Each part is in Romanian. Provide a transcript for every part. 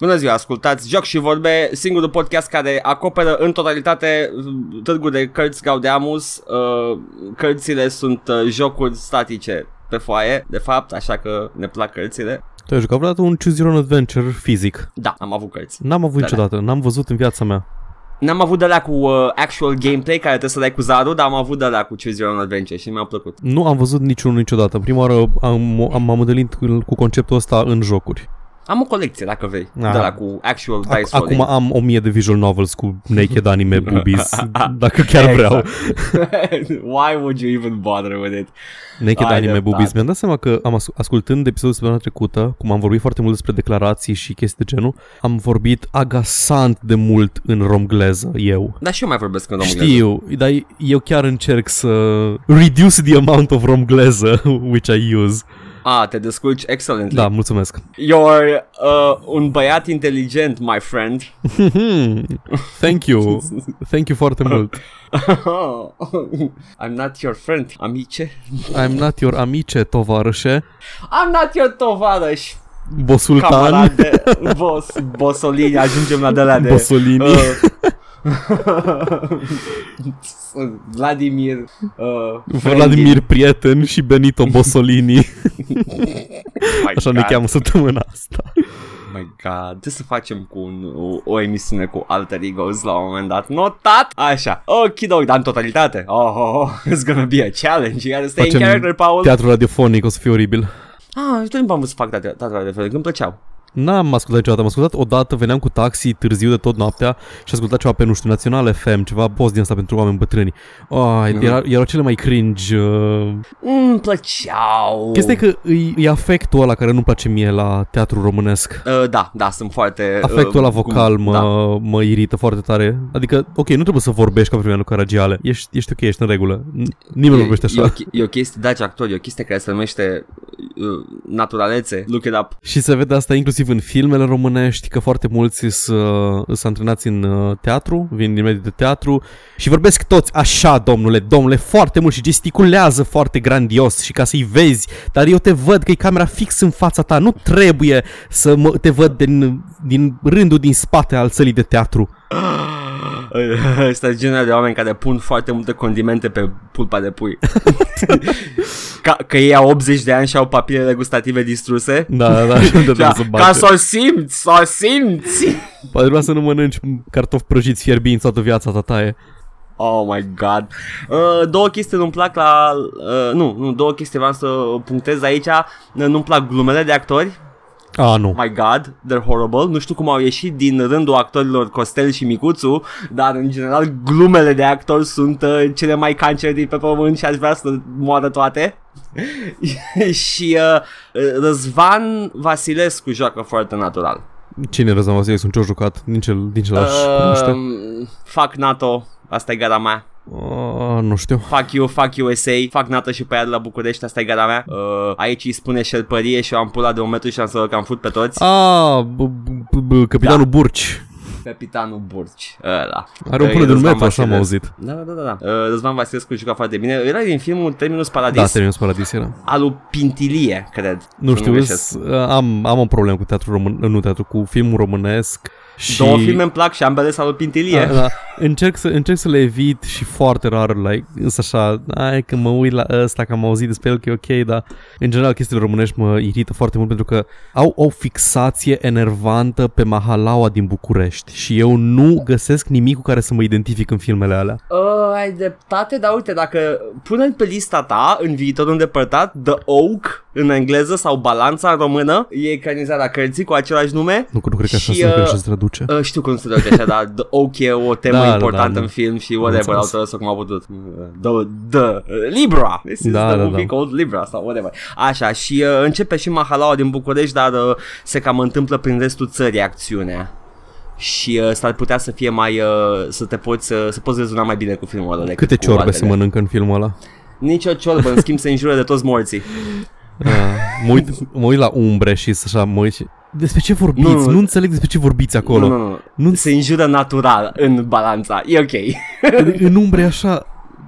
Bună ziua, ascultați Joc și Vorbe, singurul podcast care acoperă în totalitate târgul de cărți Gaudeamus. Uh, cărțile sunt uh, jocuri statice pe foaie, de fapt, așa că ne plac cărțile. Tu ai jucat vreodată un Choose Your Own Adventure fizic? Da, am avut cărți. N-am avut Da, niciodată, n-am văzut în viața mea. N-am avut de la cu uh, actual gameplay care trebuie să dai cu zarul, dar am avut de la cu Choose Your Own Adventure și mi-a plăcut. Nu am văzut niciunul niciodată. Prima oară am, am, m-am întâlnit cu, cu conceptul ăsta în jocuri. Am o colecție, dacă vrei, Ah. de la cu actual Ac- dice acum rolling. am o mie de visual novels cu naked anime boobies, dacă chiar vreau. Why would you even bother with it? Naked Ai anime dreptate. boobies. Mi-am dat seama că am as- ascultând episodul săptămâna trecută, cum am vorbit foarte mult despre declarații și chestii de genul, am vorbit agasant de mult în romgleză eu. Dar și eu mai vorbesc în română. Știu, dar eu chiar încerc să reduce the amount of romgleză which I use. Ah, te descurci excelently. Da, mulțumesc. You're uh, un băiat inteligent, my friend. Thank you. Thank you foarte mult. I'm not your friend, amice. I'm not your amice, tovarășe, I'm not your tovarăș. bosultan, Camarade, bos, bosolini, ajungem la de la de... bosolini. Uh, Vladimir uh, Vladimir Prieten și Benito Bosolini. My Așa ne God. cheamă săptămâna asta. my god, trebuie să facem cu un, o, o emisiune cu alter egos la un moment dat. Notat! Așa, ok, dar în totalitate. Oh, oh, oh, it's gonna be a challenge. You gotta stay in Facem character, Paul. Teatru radiofonic, o să fie oribil. Ah, tot timpul am vrut să fac teatru teatru de fel, îmi plăceau. N-am ascultat niciodată, am ascultat odată, veneam cu taxi târziu de tot noaptea și ascultat ceva pe, nu știu, Național FM, ceva post din asta pentru oameni bătrâni. Oh, Mhm. era, erau cele mai cringe. Uh... Îmi plăceau. Chestia e că e, e afectul ăla care nu-mi place mie la teatru românesc. Uh, da, da, sunt foarte... Afectul ăla uh, vocal cum- mă, Da. mă irită foarte tare. Adică, ok, nu trebuie să vorbești ca pe Premianul Caragiale. Ești, ești ok, ești în regulă. N- Nimeni nu vorbește E, e, o, așa. chi- e o chestie, daci actori, e o chestie care se numește uh, naturalețe, look it up. Și se vede asta inclusiv în filmele românești, că foarte mulți sunt uh, antrenați în uh, teatru, vin din mediul de teatru și vorbesc toți așa, domnule, domnule, foarte mult și gesticulează foarte grandios și ca să-i vezi, dar eu te văd că e camera fix în fața ta, nu trebuie să mă, te văd din, din rândul din spate al sălii de teatru. Ăsta e genul de oameni care pun foarte multe condimente pe pulpa de pui. ca, că ei au 80 de ani și au papilele gustative distruse. Da, da, da, și nu te Da, să ca să o simți, să o simți. Poate vrea să nu mănânci cartofi prăjiți fierbinți toată viața ta taie. Oh my god. Uh, două chestii nu-mi plac la... Uh, nu, nu, două chestii vreau să punctez aici. Uh, Nu-mi plac glumele de actori. A, nu. My god, they're horrible. Nu știu cum au ieșit din rândul actorilor Costel și Micuțu, dar în general glumele de actori sunt uh, cele mai cancere de pe pământ și aș vrea să moară toate. și uh, Răzvan Vasilescu joacă foarte natural. Cine Răzvan Vasilescu? Ce-a jucat? Din ce, din ce l-aș cunoaște? Uh, fac NATO, asta e gara mea. Uh, nu știu. Fuck you, fuck USA, fac NATO și pe ea de la București, asta e gara mea. Uh, aici îi spune șerpărie și eu am pula de un metru și am să cam fut pe toți. Ah, b- b- b- capitanul Burci. Capitanul Burci, ăla. Are un E până de un Răzvan metru, așa am Vasilescu. auzit. Da, da, da, da. Uh, Răzvan Vasilescu juca foarte bine. Era din filmul Terminus Paradis. Da, Terminus Paradis era. al lui Pintilie, cred. Nu Să știu, greșesc. s- am, am o problemă cu teatru român, nu teatru, cu filmul românesc. Și... Două filme îmi plac și ambele sunt al lui Pintilie. Da, da. Încerc, să, încerc să le evit și foarte rar, like, însă așa, ai că mă uit la ăsta, că am auzit despre el că e ok, dar în general chestiile românești mă irită foarte mult pentru că au o fixație enervantă pe Mahalaua din București și eu nu găsesc nimic cu care să mă identific în filmele alea. Uh, ai dreptate, dar uite, dacă pune pe lista ta în viitorul îndepărtat The Oak în engleză sau Balanța în română, e ecranizarea cărții cu același nume. Nu, nu cred că așa, Și, și, nu cred că uh, așa se traduce. Uh, știu cum se traduce așa, dar The Oak e o temă Da, da, importantă da, în nu. film și Am whatever, au înțeles. tradus-o cum au putut. The, the Libra! This is Da, the da, movie da. called Libra sau whatever. Așa, și uh, începe și Mahalaua din București, dar uh, se cam întâmplă prin restul țării acțiunea. Și uh, s-ar putea să fie mai uh, să te poți uh, să poți rezona mai bine cu filmul ăla decât Câte cu ciorbe altele. se mănâncă în filmul ăla? Nici o ciorbă, în schimb se înjură de toți morții. Ah, mă, uit, mă uit la umbre și așa mă uit și... Despre ce vorbiți? Nu, Nu, nu. nu înțeleg despre ce vorbiți acolo. Nu, nu, nu. Nu- Se înjură natural în balanța. E ok. în umbre e așa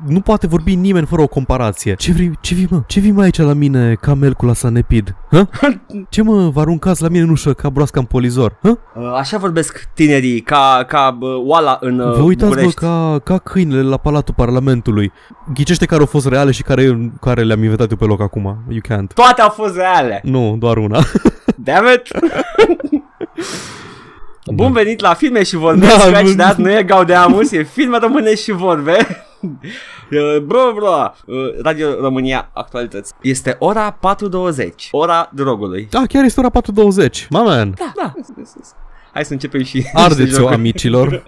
nu poate vorbi nimeni fără o comparație. Ce vrei, ce vii mă? Ce vii mai aici la mine ca melcul la sanepid? Hă? Ce mă, vă aruncați la mine în ușă ca broasca în polizor? Hă? Uh, Așa vorbesc tinerii, ca, ca uh, oala în uh, Vă uitați, mă, București. ca, ca câinele la Palatul Parlamentului. Ghicește care au fost reale și care, care le-am inventat eu pe loc acum. You can't. Toate au fost reale. Nu, doar una. Damn it! Bun venit la filme și vorbe, Da, da, Scratch bun. That, nu e Gaudeamus, e filme române și vorbe. Uh, Bro, bro, uh, Radio România Actualități. Este ora 4.20, ora drogului. Da, chiar este ora 4.20. Maman. Da, da. Hai să începem și Ardeți-o, jocuri. amicilor.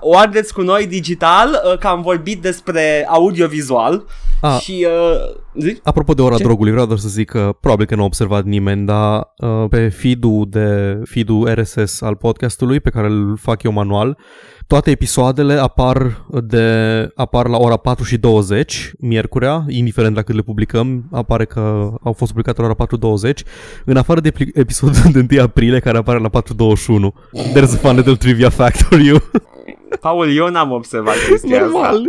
O ardeți cu noi digital, uh, că am vorbit despre audiovizual A. și... Uh, zici? Apropo de ora Ce? drogului, vreau doar să zic că probabil că nu a observat nimeni, dar uh, pe feed-ul, de, feed-ul RSS al podcastului pe care îl fac eu manual, toate episoadele apar, de, apar la ora 4 și 20, miercurea, indiferent la cât le publicăm, apare că au fost publicate la ora 4.20, în afară de pli- episodul de 1 aprilie care apare la 4.21. There's a fun little trivia fact for you. Paul, eu n-am observat chestia asta. Normal,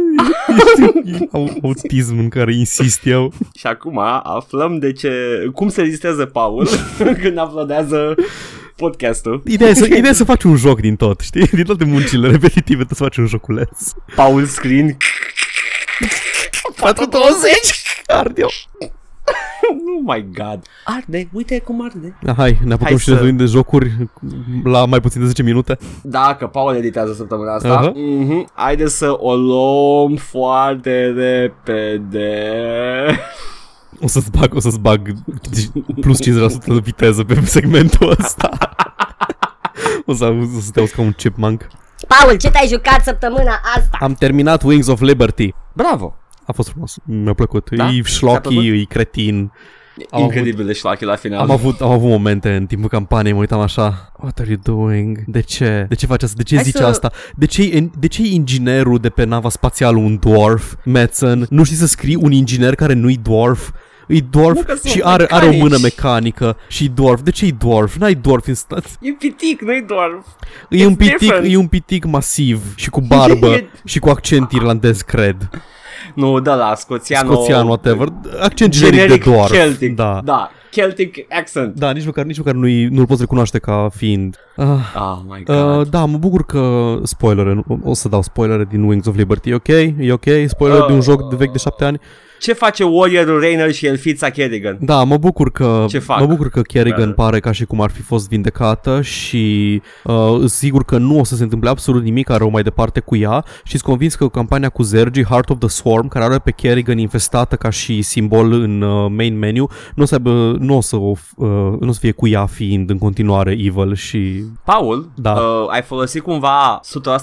este au- autism în care insist eu. Și acum aflăm de ce, cum se registrează Paul când uploadează podcastul. Ideea e, să, ideea e să faci un joc din tot, știi? Din toate muncile repetitive trebuie să faci un joculeț. Paul Screen. 420! Arde Oh my god. Arde, uite cum arde. Da, hai, ne apucăm Hai și ne să- dorim de jocuri la mai puțin de 10 minute. Da, că Paul editează săptămâna asta. Aha. Uh-huh. Haideți să o luăm foarte repede. O să-ți bag, o să-ți bag plus 50% de viteză pe segmentul ăsta. O să, auzi- o să te auzi ca un chipmunk. Paul, ce te-ai jucat săptămâna asta? Am terminat Wings of Liberty. Bravo. A fost frumos, mi-a plăcut. Da? E Ți-a schlocky, plăcut? e cretin. Am Incredibil de șlachi la final. Am avut, am avut momente în timpul campaniei, mă uitam așa What are you doing? De ce? De ce faci asta? De ce Hai zici să- asta? De ce, e- de ce e inginerul de pe nava spațială un dwarf? Metzen? Nu știi să scrii un inginer care nu-i dwarf? E Nu, dwarf că sunt și are, are o mecanici. mână mecanică și e dwarf. De ce e dwarf? N-ai dwarf în stat. E pitic, nu-i doar... E un, It's pitic, different. e un pitic masiv și cu barbă E- și cu accent irlandez, cred. Nu, da, la scoțian. Scoțian, whatever. Accent generic, Generic de dwarf. Celtic. Da. Da, Celtic accent. Da, nici măcar, nici măcar nu-i, nu-l poți recunoaște ca fiind. Ah. Oh my god. Uh, da, mă bucur că spoilere, nu- o să dau spoilere din Wings of Liberty, ok? E ok? Spoiler Uh. de un joc de vechi de șapte ani? Ce face Warrior Rainer și Elfița Kerrigan? Da, mă bucur că Ce fac? mă bucur că Kerrigan Da. pare ca și cum ar fi fost vindecată și uh, sunt sigur că nu o să se întâmple absolut nimic rău mai departe cu ea și sunt convins că campania cu Zergi, Heart of the Swarm, care are pe Kerrigan infestată ca și simbol în uh, main menu, nu o să aibă, nu o să, o, f- uh, nu o să fie cu ea fiind în continuare evil și Paul, Da. uh, ai folosit cumva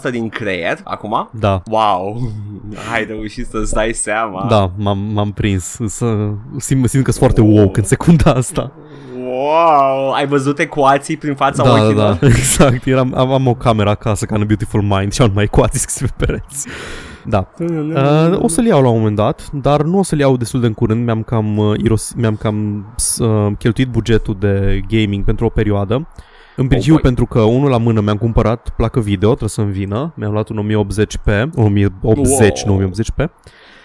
100% din creier acum? da, Wow, ai reușit să-ți dai seama. Da, m-am, m-am prins. Să, simt, simt că sunt foarte woke în secunda asta. Wow, ai văzut ecuații prin fața Da, da, ochilor? da, exact. Eram, am, am o cameră acasă ca în A Beautiful Mind și am mai ecuații scrise pe pereți. Da. Uh, o să-l iau la un moment dat, dar nu o să-l iau destul de în curând. Mi-am cam, uh, iros, mi-am cam uh, cheltuit bugetul de gaming pentru o perioadă. În principiu boy. pentru că unul la mână mi-am cumpărat placă video, trebuie să-mi vină. Mi-am luat un 1080p, 1080, Wow. nu 1080p.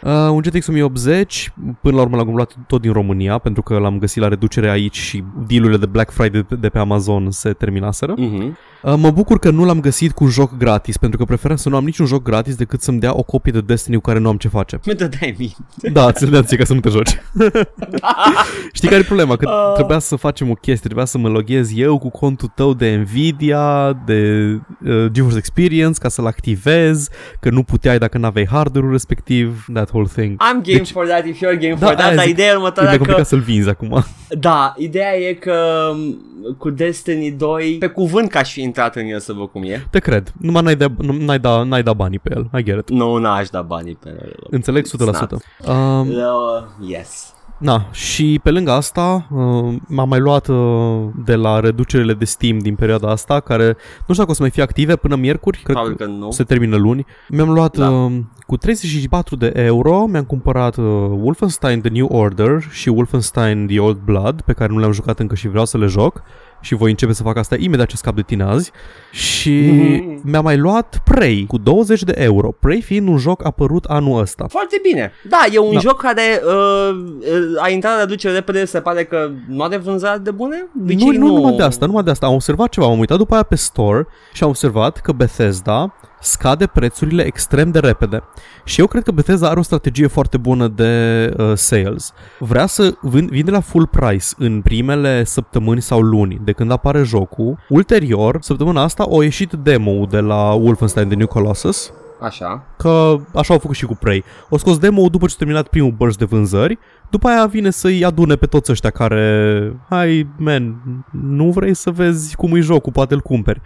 Uh, un GTX 1080, până la urmă l-am cumpărat tot din România, pentru că l-am găsit la reducere aici și dealurile de Black Friday de- de pe Amazon se terminaseră. Mhm. Uh, mă bucur că nu l-am găsit cu un joc gratis, pentru că prefer să nu am niciun joc gratis decât să-mi dea o copie de Destiny cu care nu am ce face. Mi dădeai mie. Da, ți-l dea ție ca să nu te joci. Știi care e problema? Că Ah. trebuia să facem o chestie, trebuia să mă loghez eu cu contul tău de Nvidia, de uh, GeForce Experience ca să-l activez, că nu puteai dacă n-aveai hardware-ul respectiv, that whole thing. I'm game Deci- for that if you're game Da, for that, aia dar zic, ideea E următoarea mai că... complicat să-l vinzi acum. Da, ideea e că m, cu Destiny 2, pe cuvânt că aș fi intrat în el să văd cum e. Te cred, numai n-ai, de, nu- n-ai, da, n-ai da banii pe el, I get it. Nu, n-aș da banii pe el. Înțeleg 100%. It's Um, Uh, yes. Na, și pe lângă asta uh, m-am mai luat uh, de la reducerile de Steam din perioada asta, care nu știu dacă o să mai fie active până miercuri, cred Probabil că că nu. se termină luni. Mi-am luat Da. uh, cu 34 de euro, mi-am cumpărat uh, Wolfenstein The New Order și Wolfenstein The Old Blood, pe care nu le-am jucat încă și vreau să le joc. Și voi începe să fac asta imediat ce scap de tine azi și Mhm. mi-a mai luat Prey cu 20 de euro. Prey fiind un joc apărut anul ăsta. Foarte bine. Da, e un Da. joc care uh, uh, a intrat la reducere repede, se pare că nu are vânzări de bune? Nu, Obicei nu, numai de asta, numai de asta. Am observat ceva, am uitat după aia pe store și am observat că Bethesda scade prețurile extrem de repede. Și eu cred că Bethesda are o strategie foarte bună de uh, sales. Vrea să vând, vinde la full price în primele săptămâni sau luni de când apare jocul. Ulterior, săptămâna asta, a ieșit demo de la Wolfenstein The New Colossus, Așa. că așa au făcut și cu Prey. O scos demo după ce a terminat primul burst de vânzări, după aia vine să-i adune pe toți ăștia care, hai, man, nu vrei să vezi cum e jocul, poate îl cumperi.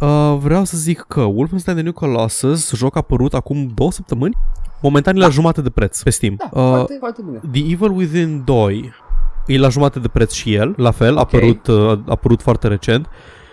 Uh, vreau să zic că Wolfenstein The New Colossus, joc apărut acum două săptămâni, momentan e la jumătate de preț pe Steam. Da, Uh, foarte, foarte bine. The Evil Within 2 e la jumătate de preț și el, la fel, a Ok. apărut, uh, a apărut foarte recent.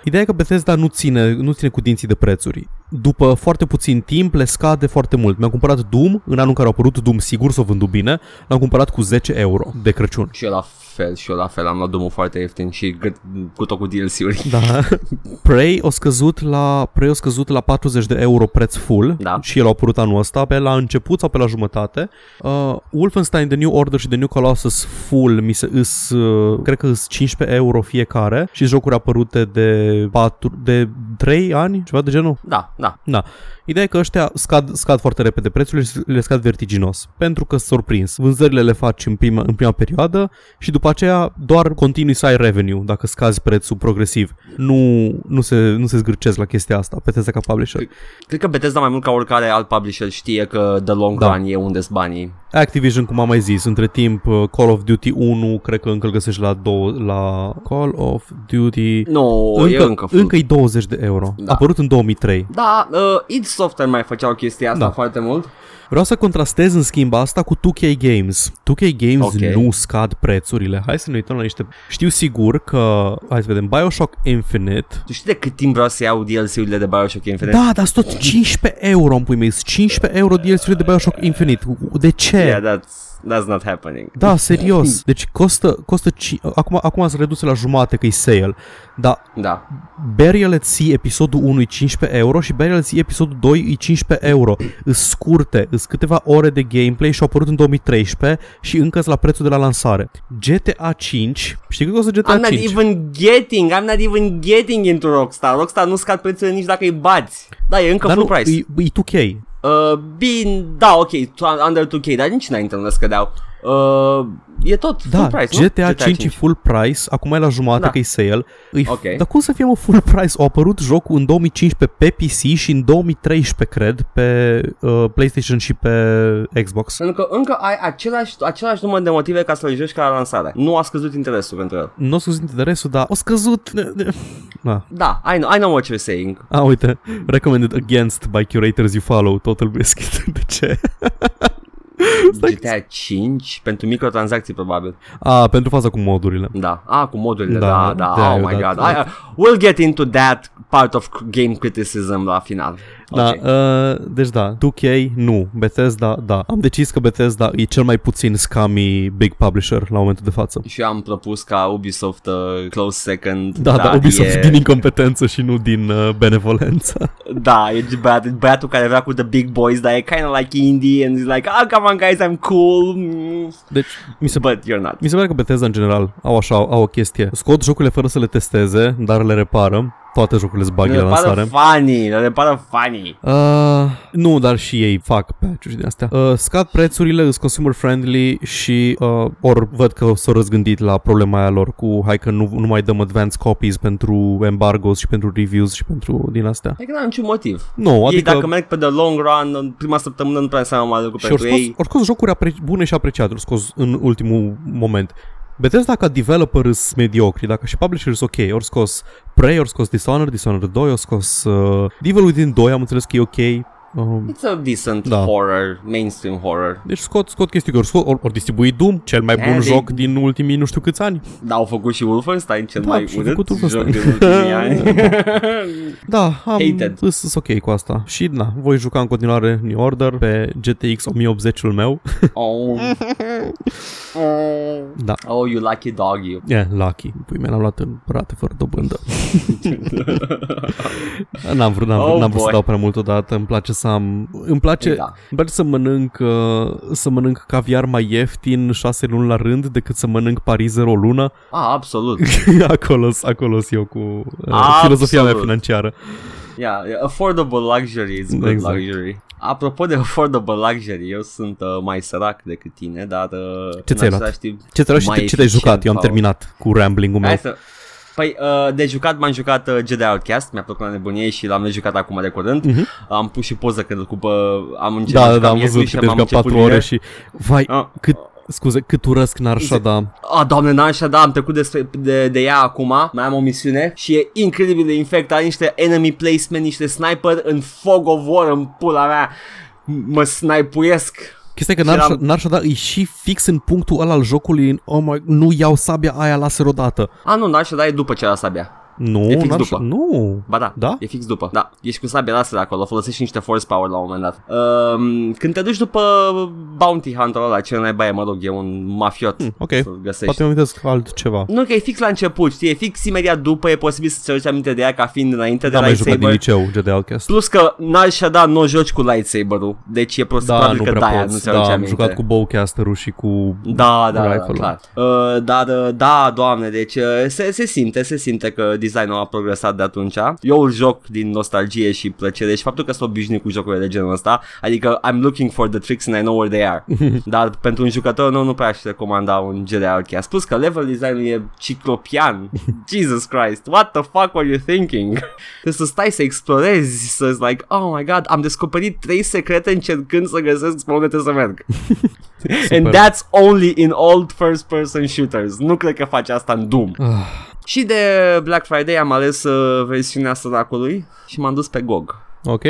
Ideea e că Bethesda nu ține, nu ține cu dinții de prețuri. După foarte puțin timp le scade foarte mult. Mi-am cumpărat Doom, în anul în care a apărut Doom, sigur s-o vândut bine, l-am cumpărat cu 10 euro de Crăciun. Și eu la fel, și eu la fel, am luat drumul foarte ieftin și gât, cu tot cu DLC-uri. Da. Prey o scăzut la Prey o scăzut la 40 de euro preț full Da. și el a apărut anul ăsta pe la început sau pe la jumătate. Uh, Wolfenstein The New Order și The New Colossus full mi se îs, uh, cred că îs 15 euro fiecare și jocuri apărute de 4 de 3 ani, ceva de genul. Da, da. Da. Ideea e că ăștia scad, scad foarte repede prețurile și le scad vertiginos. Pentru că sunt surprins. Vânzările le faci în prima, în prima perioadă și după aceea doar continui să ai revenue dacă scazi prețul progresiv. Nu, nu, se, nu se zgârcesc la chestia asta, pe Bethesda ca publisher. Cred că Bethesda mai mult ca oricare alt publisher știe că the long Da. run e unde sunt banii. Activision, cum am mai zis, între timp uh, Call of Duty 1, cred că încă îl găsești la, două, la Call of Duty... Nu, e încă, încă full. încă e 20 de euro. Da. A apărut în 2003. Da, uh, id Software mai făceau chestia asta Da. foarte mult. Vreau să contrastez în schimb asta cu 2K Games. 2K Games Ok. nu scad prețurile. Hai să ne uităm la niște... Știu sigur că... Hai să vedem. Bioshock Infinite... Tu știi de cât timp vreau să iau DLC-urile de Bioshock Infinite? Da, dar sunt tot 15 euro în pui mei. Sunt 15 euro DLC-urile de Bioshock Infinite. De ce? Yeah, that's, that's not happening. Da, serios. Deci costă, costă ci... acum, acum se reduse la jumate că e sale. Dar Da. Burial at Sea episodul 1 e 15 euro și Burial at Sea episodul 2 e 15 euro. Îs scurte, îs câteva ore de gameplay și au apărut în 2013 și încă la prețul de la lansare. GTA 5, știi cât costă GTA I'm not 5? even getting, I'm not even getting into Rockstar. Rockstar nu scad prețurile nici dacă îi bați. Da, e încă Dar full nu, price. e, e 2K. Uh, bine, da, ok, tu- under 2K, dar nici înainte nu le scădeau. Uh, e tot Da, full price, GTA, nu? 5 e full price, acum e la jumătate Da. că e sale. E, Ok. Dar cum să fie mă full price? A apărut jocul în 2015 pe PC și în 2013, cred, pe uh, PlayStation și pe Xbox. Pentru că încă ai același, același număr de motive ca să-l joci ca la lansare. Nu a scăzut interesul pentru el. Nu o scăzut interesul, dar o scăzut... Da. Da, I know, I know what you're saying. Ah, uite, recommended against by curators you follow, Total Biscuit. De ce? GTA 5 pentru microtransacții probabil. Ah, pentru faza cu modurile. Da. Ah, cu modurile, Da, da, da. de-aia oh eu my dat- god. I, uh, we'll get into that part of game criticism la final. Da, Ok. uh, deci da, 2K nu, Bethesda da. Am decis că Bethesda e cel mai puțin scummy big publisher la momentul de față. Și eu am propus ca Ubisoft uh, close second. Da, da, dar Ubisoft e, din incompetență și nu din uh, benevolență. Da, e băiat, e băiatul care vrea cu the big boys, dar e kind of like indie and he's like, ah, come on guys, I'm cool. Mm, Deci, mi se, But you're not. mi se pare că Bethesda în general au așa, au o chestie. Scot jocurile fără să le testeze, dar le repară. Toate jocurile sunt buggy Le la pară lansare. funny, le pară funny. Uh, nu, dar și ei fac patch-uri din astea. Uh, scad prețurile, sunt consumer friendly și uh, ori văd că s-au răzgândit la problema aia lor cu hai că nu, nu mai dăm advanced copies pentru embargoes și pentru reviews și pentru din astea. E că n-am niciun motiv. Nu, Ei, adică... dacă merg pe the long run, în prima săptămână nu prea înseamnă mare lucru și au pentru scos, ei. au scos jocuri apre- bune și apreciate, au scos în ultimul moment. Bethesda ca developer sunt mediocri, dacă și publisher sunt ok, au scos Prey, au scos Dishonored, Dishonored 2, au scos uh, Evil Within 2, am înțeles că e ok, Um, It's a decent Da. horror, mainstream horror. deci scot, scot chestii, ori, scot, ori, ori distribui Doom, cel mai Eh, bun de- joc din ultimii nu știu câți ani. Da, au făcut și Wolfenstein, cel Da, mai și-au urât făcut joc Wolfenstein. din ultimii ani. Da, am, Hated. sunt ok cu asta. Și na, voi juca în continuare New Order pe GTX 1080-ul meu. oh. oh. Da. Oh, you lucky dog, you. E, yeah, lucky. Pui mea l-am luat în rate fără dobândă. n-am vrut, n-am, Oh, n-am vrut să boy. dau prea mult odată. Îmi place să am... Îmi place, Da. îmi place să mănânc uh, să mănânc caviar mai ieftin șase luni la rând decât să mănânc parizer o lună. Ah, absolut. acolo acolo eu cu uh, Absolut. filozofia mea financiară. Yeah, yeah, affordable luxury is good Exact. luxury. Apropo de affordable luxury, eu sunt uh, mai sărac decât tine, dar uh, Ce în ți-ai luat? același timp Ce te-ai luat și mai te- ce te-ai eficient, jucat? Eu am Paul. terminat cu rambling-ul meu. Hai să... Păi, uh, de jucat m-am jucat uh, Jedi Outcast, mi-a plăcut la nebunie și l-am jucat acum de curând. Uh-huh. Am pus și poză când cu uh, am început Mhm. Da, da, jucam da, am ieri văzut și că te m-am jucat început 4 ore ieri. și... Vai, Ah. cât... Scuze, cât urăsc Narsha, da. Ah, doamne, n-am așa, da, am trecut despre, de, de ea acum, mai am o misiune și e incredibil de infect, are niște enemy placement, niște sniper în fog of war, în pula mea, M- mă snipuiesc. Chestia e că Și Narsha, eram- Narsha, da, e și fix în punctul ăla al jocului, în, oh my, nu iau sabia aia laser odată. Ah, nu, n-aș da, e după ce la sabia. Nu, E fix Narsha, după. nu. Ba da, Da? e fix după. Da, ești cu sabia laser acolo, folosești niște force power la un moment dat. Um, când te duci după bounty hunter ăla, cel mai baie, mă rog, e un mafiot. Hmm, ok. Să-l găsești. Poate mi amintesc altceva. Nu, că e fix la început, știi, e fix imediat după, e posibil să-ți aduci aminte de ea ca fiind înainte Da, de mai jucat din lightsaber. liceu, Jedi Outcast. Plus că n-aș da, nu o joci cu lightsaber-ul, deci e prost, Da, probabil nu că prea de-aia poți. nu ți Da, aduce am aminte. jucat cu bowcaster-ul și cu... Da, da, da, Rifle-ul. clar. Uh, dar, uh, da, doamne, deci uh, se, se simte, se simte că designul a progresat de atunci. Eu îl joc din nostalgie și plăcere și faptul că sunt obișnuit cu jocurile de genul ăsta, adică I'm looking for the tricks and I know where they are. dar pentru un jucător nou nu prea aș recomanda un Jedi Outcast. Spus că level design-ul e ciclopian. Jesus Christ, what the fuck were you thinking? Trebuie să stai să explorezi, să like, oh my god, am descoperit trei secrete încercând să găsesc spre unde trebuie să merg. And that's only in old first person shooters. Nu cred că face asta în Doom. Ah, Și de Black Friday am ales uh, versiunea săracului și m-am dus pe GOG. ok,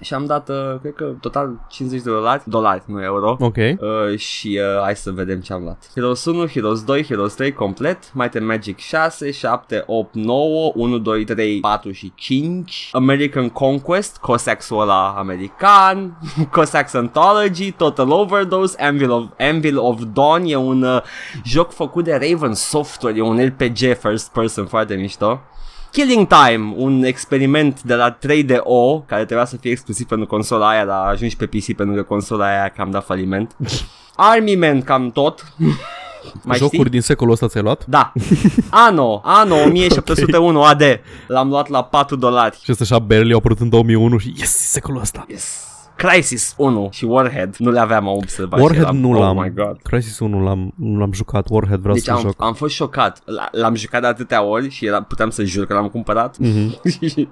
Și am dat, uh, cred că, total 50 de dolari, dolari, nu euro. ok. Uh, și uh, hai să vedem ce am luat. Heroes 1, Heroes 2, Heroes 3 complet. Might and Magic 6, 7, 8, 9 1, 2, 3, 4 și 5 American Conquest Cossacks-ul ăla american Cossacks Anthology Total Overdose Anvil of, Anvil of Dawn. E un uh, joc făcut de Raven Software E un RPG first person foarte mișto Killing Time, un experiment de la 3DO care trebuia să fie exclusiv pentru consola aia, dar a ajuns și pe PC pentru că consola aia cam dat faliment. Army Man, cam tot. Mai Jocuri știi? din secolul ăsta ți-ai luat? Da. Ano, Ano 1701 AD. L-am luat la 4 dolari. Și ăsta așa barely au apărut în 2001 și yes, secolul ăsta. Yes. Crisis 1 și Warhead nu le aveam am observat. Warhead și eram, nu oh l-am. my god. Crisis 1 l-am, nu l-am jucat. Warhead vreau Deci să am, joc. am fost șocat. L- L-am jucat de atâtea ori și era, puteam să jur că l-am cumpărat. Mhm.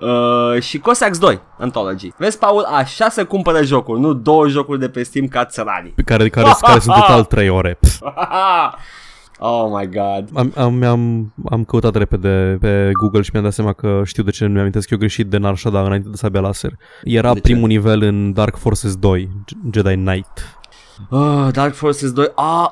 uh, și Cossacks 2 Anthology. Vezi, Paul, așa se cumpără jocuri, nu două jocuri de pe Steam ca țăranii. Pe care, care, care sunt total 3 ore. Pff. oh my god. Am, am, am, am căutat repede pe Google și mi-am dat seama că știu de ce nu mi-amintesc eu greșit de Narshada înainte de sabia laser. Era De ce? primul nivel în Dark Forces 2, Jedi Knight. Uh, Dark Forces 2 Ah,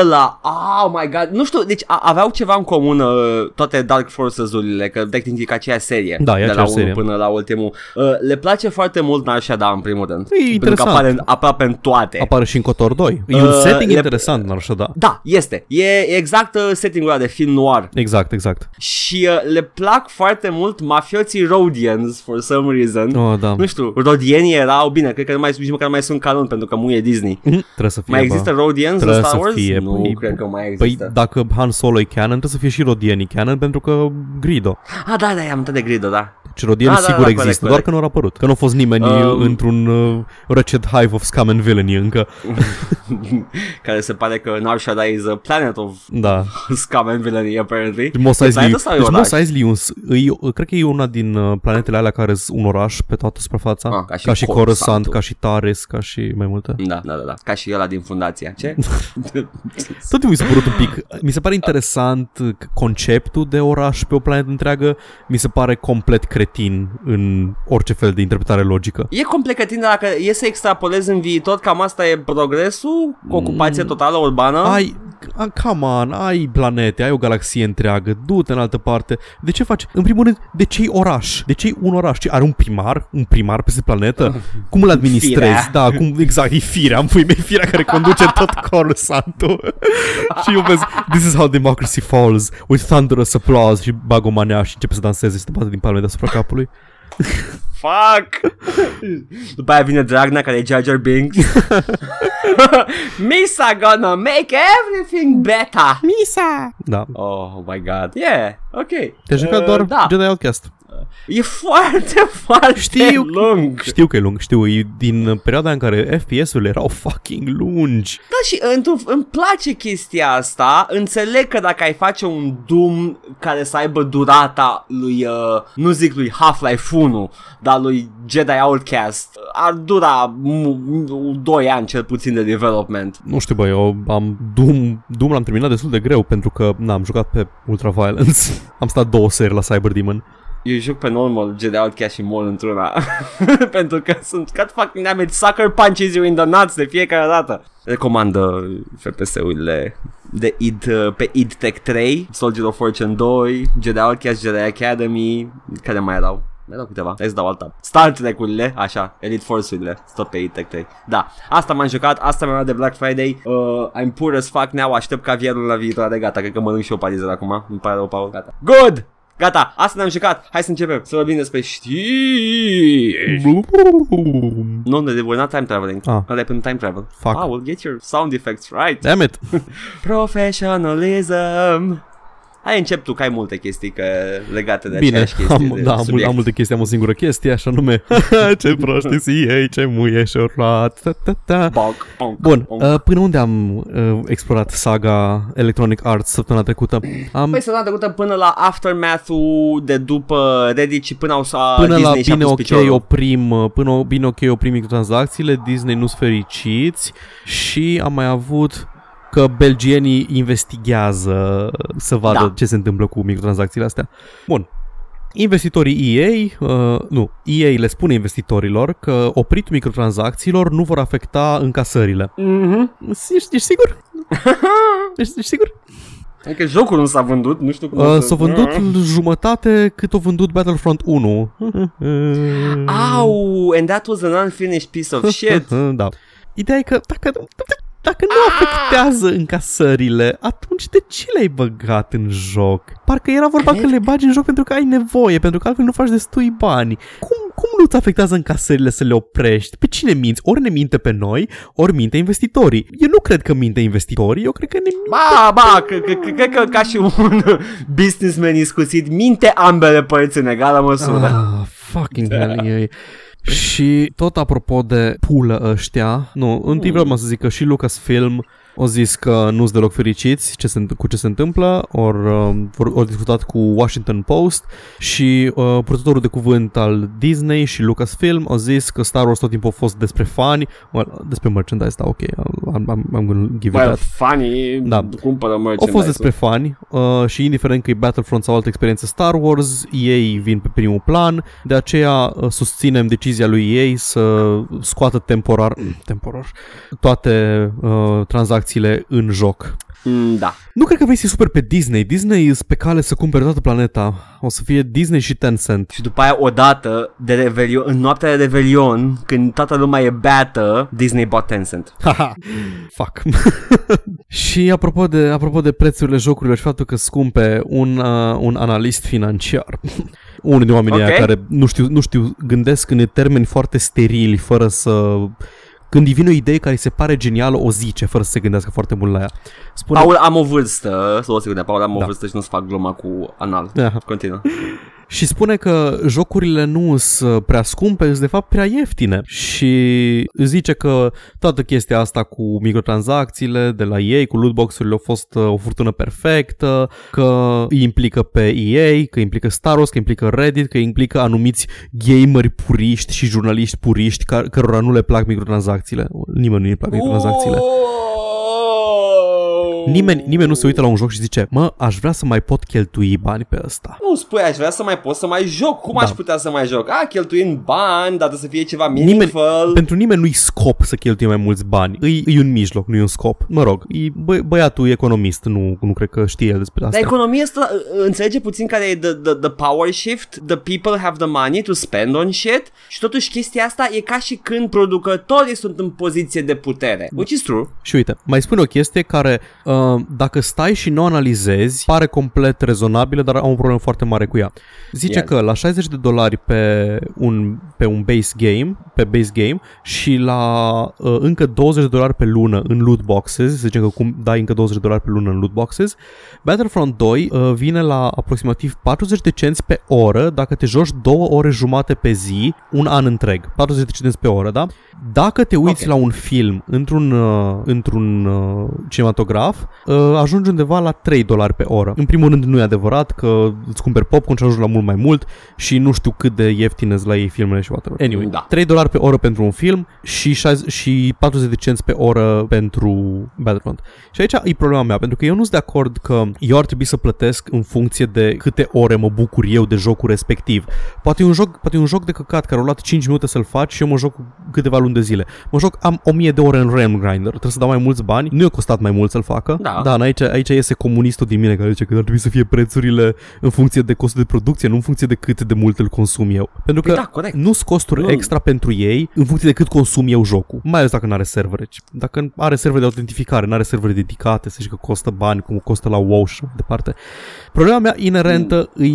ăla Oh my god Nu știu, deci a- aveau ceva în comun uh, Toate Dark Forces-urile Că tehnic e ca aceea serie Da, e De la aceeași 1 serie. până la ultimul uh, Le place foarte mult Narshada în primul rând E Pentru că interesant. apare în- aproape în toate Apare și în Cotor 2. E un Uh, setting le- interesant, Narshada. Da, este E exact uh, setting-ul ăla de film noir Exact, exact. Și uh, le plac foarte mult Mafioții Rodians For some reason Oh, da. Nu știu, Rodienii erau Bine, cred că nu mai, nici măcar nu mai sunt canon Pentru că muie Disney Mhm, Trebuie să fie, Mai bă. există Rodians în Trebuie Star să Wars? fie, nu, păi- cred că mai Păi există dacă Han Solo e canon, trebuie să fie și Rodienii canon pentru că Grido. Ah, da, da, am uitat de Grido, da. Deci Rodienii Da, da, sigur da, există, corect, doar corect. că nu au apărut. Că nu a fost nimeni Um, într-un uh, wretched hive of scum and villainy încă. Care se pare că Nar Shaddaa is a planet of Da. scum and villainy, apparently. Deci Mos Eisley, planetă sau e deci oraș? Mos Eisley e un, s- e, cred că e una din uh, planetele alea care sunt un oraș pe toată suprafața. Ah, ca și ca și Coruscant, Coruscant, ca și Taris, ca și mai multe. Da, da, da, da. Ca și ăla din fundația. Ce? Tot mi s-a părut un pic, mi se pare interesant uh, conceptul de oraș pe o planetă întreagă, mi se pare complet cretin în orice fel de interpretare logică. E complet cretin, dar dacă e să extrapolezi în viitor, cam asta e progresul cu ocupație totală urbană. Ai, a, come on, ai planete, ai o galaxie întreagă, du-te în altă parte. De ce faci? În primul rând, de ce oraș? De ce un oraș? Ce, are un primar? Un primar peste planetă? Cum îl administrezi? Firea. Da, cum, exact, e firea, am pui mei firea care conduce tot Coruscantul. și eu vezi, this is how democracy falls, with thunderous applause și bag o manea și începe să danseze și să te bată din palme deasupra capului. Fuck! După aia vine Dragna care e Jar Jar Binks. Misa gonna make everything better. Misa! Da. Oh my god. Yeah, ok. Te-ai jucat Uh, doar da. Jedi Outcast. E foarte, foarte Știu. lung. Știu că e lung, știu, e din perioada în care FPS-urile erau fucking lungi. Da, și într- îmi place chestia asta. Înțeleg că dacă ai face un Doom care să aibă durata lui, uh, nu zic lui Half-Life 1, dar lui Jedi Outcast, ar dura 2 ani cel puțin de development. Nu știu, băi, eu am Doom, Doom l-am terminat destul de greu pentru că n-am jucat pe Ultraviolence. am stat două seri la Cyber Demon. Eu joc pe normal Jedi Outcast și mor într-una. Pentru că sunt cut fucking damn it Sucker punches you in the nuts de fiecare dată. Recomandă FPS-urile de id, uh, pe id Tech 3 Soldier of Fortune 2 Jedi Outcast, Jedi Academy Care mai erau? Mai erau câteva, hai să dau alta. Star Trek-urile, așa, Elite Force-urile Tot pe id Tech 3 Da, asta m-am jucat, asta mi-am luat de Black Friday. Uh, I'm poor as fuck now, aștept cavierul la viitoare Gata, cred că mănânc și eu parizer acum. Îmi pare rău, Paul, gata. Good! Gata, asta ne-am jucat. Hai să începem. Să vorbim despre știri. Nu, no, we're not time traveling. Ah. Ăla e pentru time travel. Fuck. Ah, we'll get your sound effects right. Damn it! Professionalism. Hai încep tu, că ai multe chestii că legate de Bine, aceeași chestie am, de da, am, mul- subiect. am multe chestii, am o singură chestie, așa nume Ce proști ei, ce muie și-o luat ta, ta, ta. Bonk, bonk, Bun, bonk. uh, până unde am uh, explorat saga Electronic Arts săptămâna trecută? Am Păi săptămâna trecută până la aftermath-ul de după Reddit și până au s Până Disney la și-a bine pus ok piciorul. oprim, uh, până o- bine ok oprim microtransacțiile, Disney nu-s fericiți și am mai avut că belgienii investighează să vadă Da. ce se întâmplă cu microtransacțiile astea. Bun. Investitorii EA, uh, nu, EA le spune investitorilor că opritul microtransacțiilor nu vor afecta încasările. Mhm. Ești, ești sigur? Ești, ești sigur? Adică jocul nu s-a vândut, nu știu cum Uh, o să- s-a vândut jumătate cât a vândut Battlefront 1. Au, and that was an unfinished piece of shit. da. Ideea e că dacă, dacă nu afectează încasările, atunci de ce le-ai băgat în joc? Parcă era vorba Cred că le bagi în joc pentru că ai nevoie, pentru că altfel nu faci destui bani. Cum, cum nu-ți afectează încasările să le oprești? Pe cine minți? Ori ne minte pe noi, ori minte investitorii. Eu nu cred că minte investitorii, eu cred că ne minte Ba, ba, că- că- că- cred că ca și un businessman iscusit minte ambele părți în egală măsură. Ah, fucking hell, ei. Și tot apropo de pulă ăștia, nu, întâi vreau mă să zic că și Lucasfilm au zis că nu sunt deloc fericiți ce se, cu ce se întâmplă, ori uh, au discutat cu Washington Post și uh, purtătorul de cuvânt al Disney și Lucasfilm au zis că Star Wars tot timpul a fost despre fani, well, despre merchandise, da, ok, I'm, I'm, I'm gonna give it Well, that. funny, Da. cumpără Au merchandise fost despre fani uh, și indiferent că e Battlefront sau altă experiență Star Wars, ei vin pe primul plan, de aceea uh, susținem decizia lui ei să scoată temporar, temporar toate uh, tranzacțiile în joc. Mm, Da. Nu cred că vei să super pe Disney. Disney este pe cale să cumpere toată planeta. O să fie Disney și Tencent. Și după aia odată de Revelion, în noaptea de Revelion, când toată lumea e beată, Disney bought Tencent. Haha. Fuck. și apropo de, apropo de prețurile jocurilor și faptul că scumpe, un, uh, un analist financiar, unul din oamenii Ok. okay. care nu știu, nu știu, gândesc în termeni foarte sterili, fără să... Când îi vine o idee care îi se pare genială, o zice, fără să se gândească foarte mult la ea. Spune... Paul, am o vârstă, să o secundă, Paul, am o Da. vârstă și nu-ți fac gluma cu anal. Aha. Continuă. Și spune că jocurile nu sunt prea scumpe, sunt de fapt prea ieftine. Și zice că toată chestia asta cu microtransacțiile de la EA, cu lootbox-urile, a fost uh, o furtună perfectă, că îi implică pe EA, că implică Star Wars, că implică Reddit, că implică anumiți gameri puriști și jurnaliști puriști care, cărora nu le plac microtransacțiile. Nimeni nu îi plac microtransacțiile. Oh! Nimeni, nimeni nu se uită la un joc și zice, mă, aș vrea să mai pot cheltui bani pe ăsta. Nu spui, aș vrea să mai pot să mai joc. Cum Da. aș putea să mai joc? A, cheltuind bani, dar trebuie să fie ceva Nimeni, meaningful. pentru nimeni nu-i scop să cheltuie mai mulți bani. Îi, îi un mijloc, nu e un scop. Mă rog, e, bă, băiatul e economist, nu, nu cred că știe el despre asta. Dar economia asta uh, înțelege puțin care e the, the, the power shift, the people have the money to spend on shit și totuși chestia asta e ca și când producătorii sunt în poziție de putere, which is true. Și uite, mai spune o chestie care, uh, dacă stai și nu o analizezi, pare complet rezonabilă, dar am o problemă foarte mare cu ea. Zice Ia. că la 60 de dolari pe un, pe un base game, pe base game și la uh, încă 20 de dolari pe lună în loot boxes, să zicem că cum dai încă 20 de dolari pe lună în loot boxes, Battlefront 2 uh, vine la aproximativ 40 de cenți pe oră dacă te joci două ore jumate pe zi, un an întreg. 40 de cenți pe oră, da? Dacă te uiți Ok. la un film într-un, uh, într-un uh, cinematograf, uh, ajungi undeva la 3 dolari pe oră. În primul rând nu e adevărat că îți cumperi popcorn și ajungi la mult mai mult și nu știu cât de ieftine sunt la ei filmele și whatever. Anyway, Da. 3 dolari pe oră pentru un film și, 60, și 40 de cenți pe oră pentru Battlefront. Și aici e problema mea, pentru că eu nu sunt de acord că eu ar trebui să plătesc în funcție de câte ore mă bucur eu de jocul respectiv. Poate e un joc, poate e un joc de căcat care a luat 5 minute să-l faci și eu mă joc câteva luni de zile. Mă joc, am 1000 de ore în Realm Grinder, trebuie să dau mai mulți bani, nu i-a costat mai mult să-l facă. Da. da aici, aici iese comunistul din mine care zice că ar trebui să fie prețurile în funcție de costul de producție, nu în funcție de cât de mult îl consum eu. Pentru că Păi da, corect. nu sunt costuri Nu. extra pentru ei în funcție de cât consum eu jocul. Mai ales dacă nu are servere. Dacă are servere de autentificare, nu are servere dedicate, să zici că costă bani, cum costă la WoW și așa mai departe. Problema mea inerentă e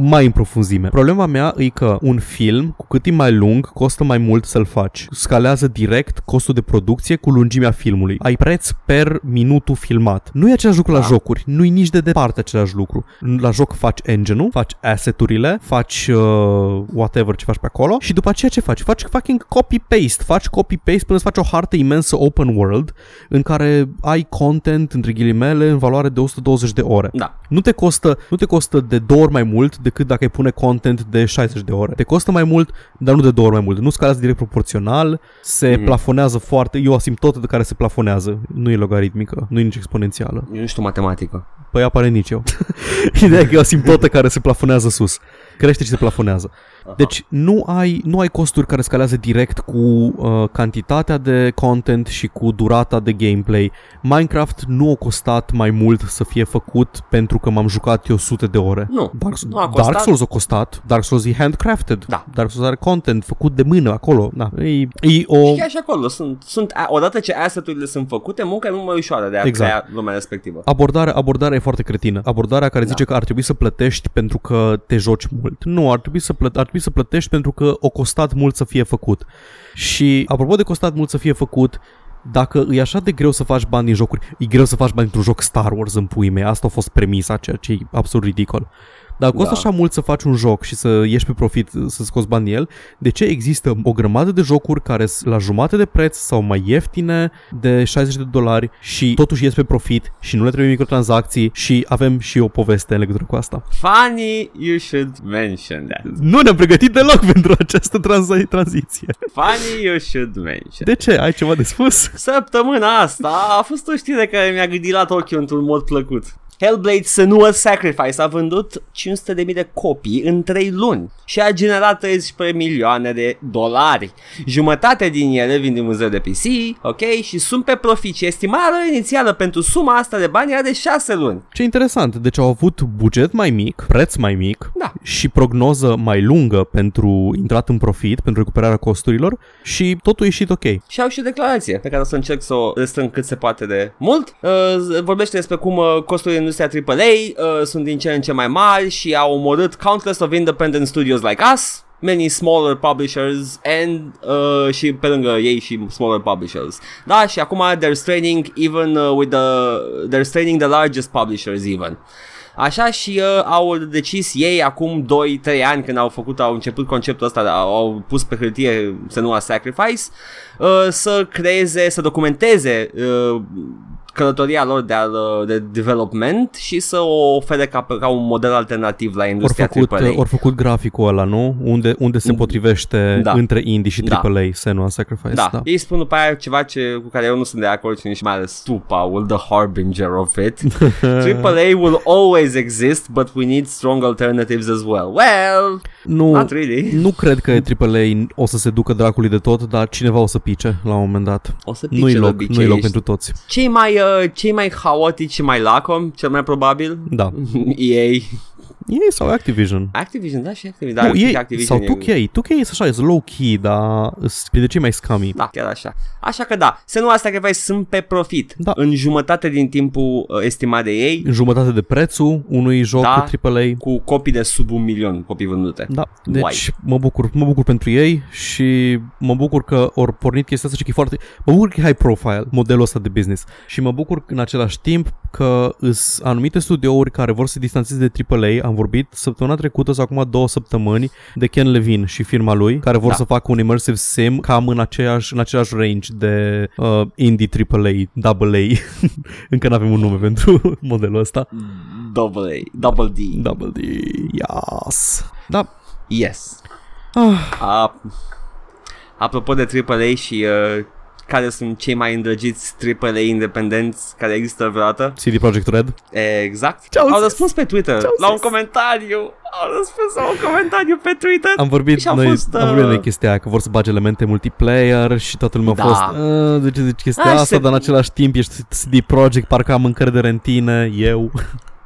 mai în profunzime. Problema mea e că un film, cu cât e mai lung, costă mai mult să-l faci. Scalează direct costul de producție cu lungimea filmului. Ai preț per minutul filmat. Nu e același lucru la Da. jocuri, nu e nici de departe același lucru. La joc faci engine-ul, faci asset-urile, faci uh, whatever ce faci pe acolo și după aceea ce faci? Faci fucking copy-paste, faci copy-paste până îți faci o hartă imensă open world în care ai content, între ghilimele, în valoare de 120 de ore. Da. Nu te costă, nu te costă de două ori mai mult decât dacă ai pune content de 60 de ore. Te costă mai mult, dar nu de două ori mai mult. Nu scalează direct proporțional, se Mhm. plafonează foarte, e o asimtotă de care se plafonează. Nu e logaritmică, nu e nici exponențială. Eu nu știu matematică. Păi apare nici eu. Ideea e că e o asimtotă care se plafonează sus. Crește și se plafonează. Deci nu ai, nu ai costuri care scalează direct cu uh, cantitatea de content și cu durata de gameplay. Minecraft nu a costat mai mult să fie făcut pentru că m-am jucat eu sute de ore. Nu, Dark, nu a costat. Dark Souls a costat. Dark Souls e handcrafted. Da. Dark Souls are content făcut de mână acolo. Da. E, e o... Și chiar și acolo sunt, sunt a- odată ce asset-urile sunt făcute, munca e mult mai ușoară de a Exact. crea lumea respectivă. Abordarea, abordarea e foarte cretină. Abordarea care zice că ar trebui să plătești pentru că te joci mult. Nu, ar trebui să, plă- ar trebui să plătești pentru că o costat mult să fie făcut. Și apropo de costat mult să fie făcut, dacă e așa de greu să faci bani din jocuri, e greu să faci bani dintr-un joc Star Wars în puii mei. Asta a fost premisa, ceea ce e absolut ridicol. Dacă costă Da. așa mult să faci un joc și să ieși pe profit, să scoți bani din el, de ce există o grămadă de jocuri care sunt la jumate de preț sau mai ieftine de 60 de dolari și totuși ies pe profit și nu le trebuie microtransacții și avem și o poveste în legătură cu asta. Funny you should mention that. Nu ne-am pregătit deloc pentru această tranza- tranziție. Funny you should mention. De ce? Ai ceva de spus? Săptămâna asta a fost o știre care mi-a gândilat ochiul într-un mod plăcut. Hellblade Senua's Sacrifice a vândut 500.000 de copii în 3 luni și a generat 13 milioane de dolari. Jumătate din ele vin din muzeu de PC, ok, și sunt pe profit și estimarea lor inițială pentru suma asta de bani era de 6 luni. Ce interesant, deci au avut buget mai mic, preț mai mic Da. și prognoză mai lungă pentru intrat în profit, pentru recuperarea costurilor și totul a ieșit ok. Și au și o declarație pe care o să încerc să o restrâng cât se poate de mult. Uh, vorbește despre cum uh, costurile în industria AAA uh, sunt din ce în ce mai mari și au omorât countless of independent studios like us, many smaller publishers and uh, și pe lângă ei și smaller publishers. Da, și acum they're straining even uh, with the they're straining the largest publishers even. Așa și uh, au decis ei acum 2-3 ani când au făcut, au început conceptul ăsta, au, au pus pe hârtie Senua Sacrifice, uh, să creeze, să documenteze uh, călătoria lor de, al, de development și să o ofere ca, ca un model alternativ la Ori industria făcut, AAA. or făcut graficul ăla, nu? Unde, unde se potrivește Da. între indie și Da. AAA, Senua Sacrifice. Da. da. ei spun după aia ceva ce, cu care eu nu sunt de acord și nici mai ales tu, Paul, the harbinger of it. AAA will always exist, but we need strong alternatives as well. Well, Nu, not really. nu cred că AAA o să se ducă dracului de tot, dar cineva o să pice la un moment dat. O să pice Nu-i de loc, obicei, nu-i loc ești- pentru toți. Cei mai, uh, cei mai haotici și mai lacom, cel mai probabil, Da. EA. Ei sau Activision. Activision, da, și Activision. nu, Da, ei, Activision sau e- 2K. 2K e așa, e low-key, dar sunt de cei mai scummy. Da, chiar așa. Așa că da, Senua Sacrifice sunt pe profit. Da. În jumătate din timpul uh, estimat de ei, În jumătate de prețul unui joc Da. AAA. cu copii de sub un milion, copii vândute. Da, deci Why? mă bucur, mă bucur pentru ei și mă bucur că ori pornit chestia asta și că e foarte, mă bucur că e high profile modelul ăsta de business și mă bucur în același timp că sunt anumite studiouri care vor să se distanțeze de AAA, am vorbit săptămâna trecută sau acum două săptămâni de Ken Levine și firma lui, care vor Da. să facă un immersive sim cam în aceeași, în același range de uh, indie AAA, AA. Încă nu avem un nume pentru modelul ăsta. Double A, double D. Double D, yes. Da, Yes. ah, A, apropo de AAA și uh, care sunt cei mai îndrăgiți AAA independenți care există vreodată. CD Projekt Red. Exact. Ce-au Au zis? răspuns pe Twitter Ce-au la un zis? comentariu. Au răspuns la un comentariu pe Twitter. Am vorbit Și au noi, fost, am vorbit uh, noi chestia aia, că vor să bage elemente multiplayer și toată lumea Da. a fost "Uh, de ce zici chestia Ah, și asta, se- dar în același timp ești CD Projekt, parcă am încredere în tine, eu.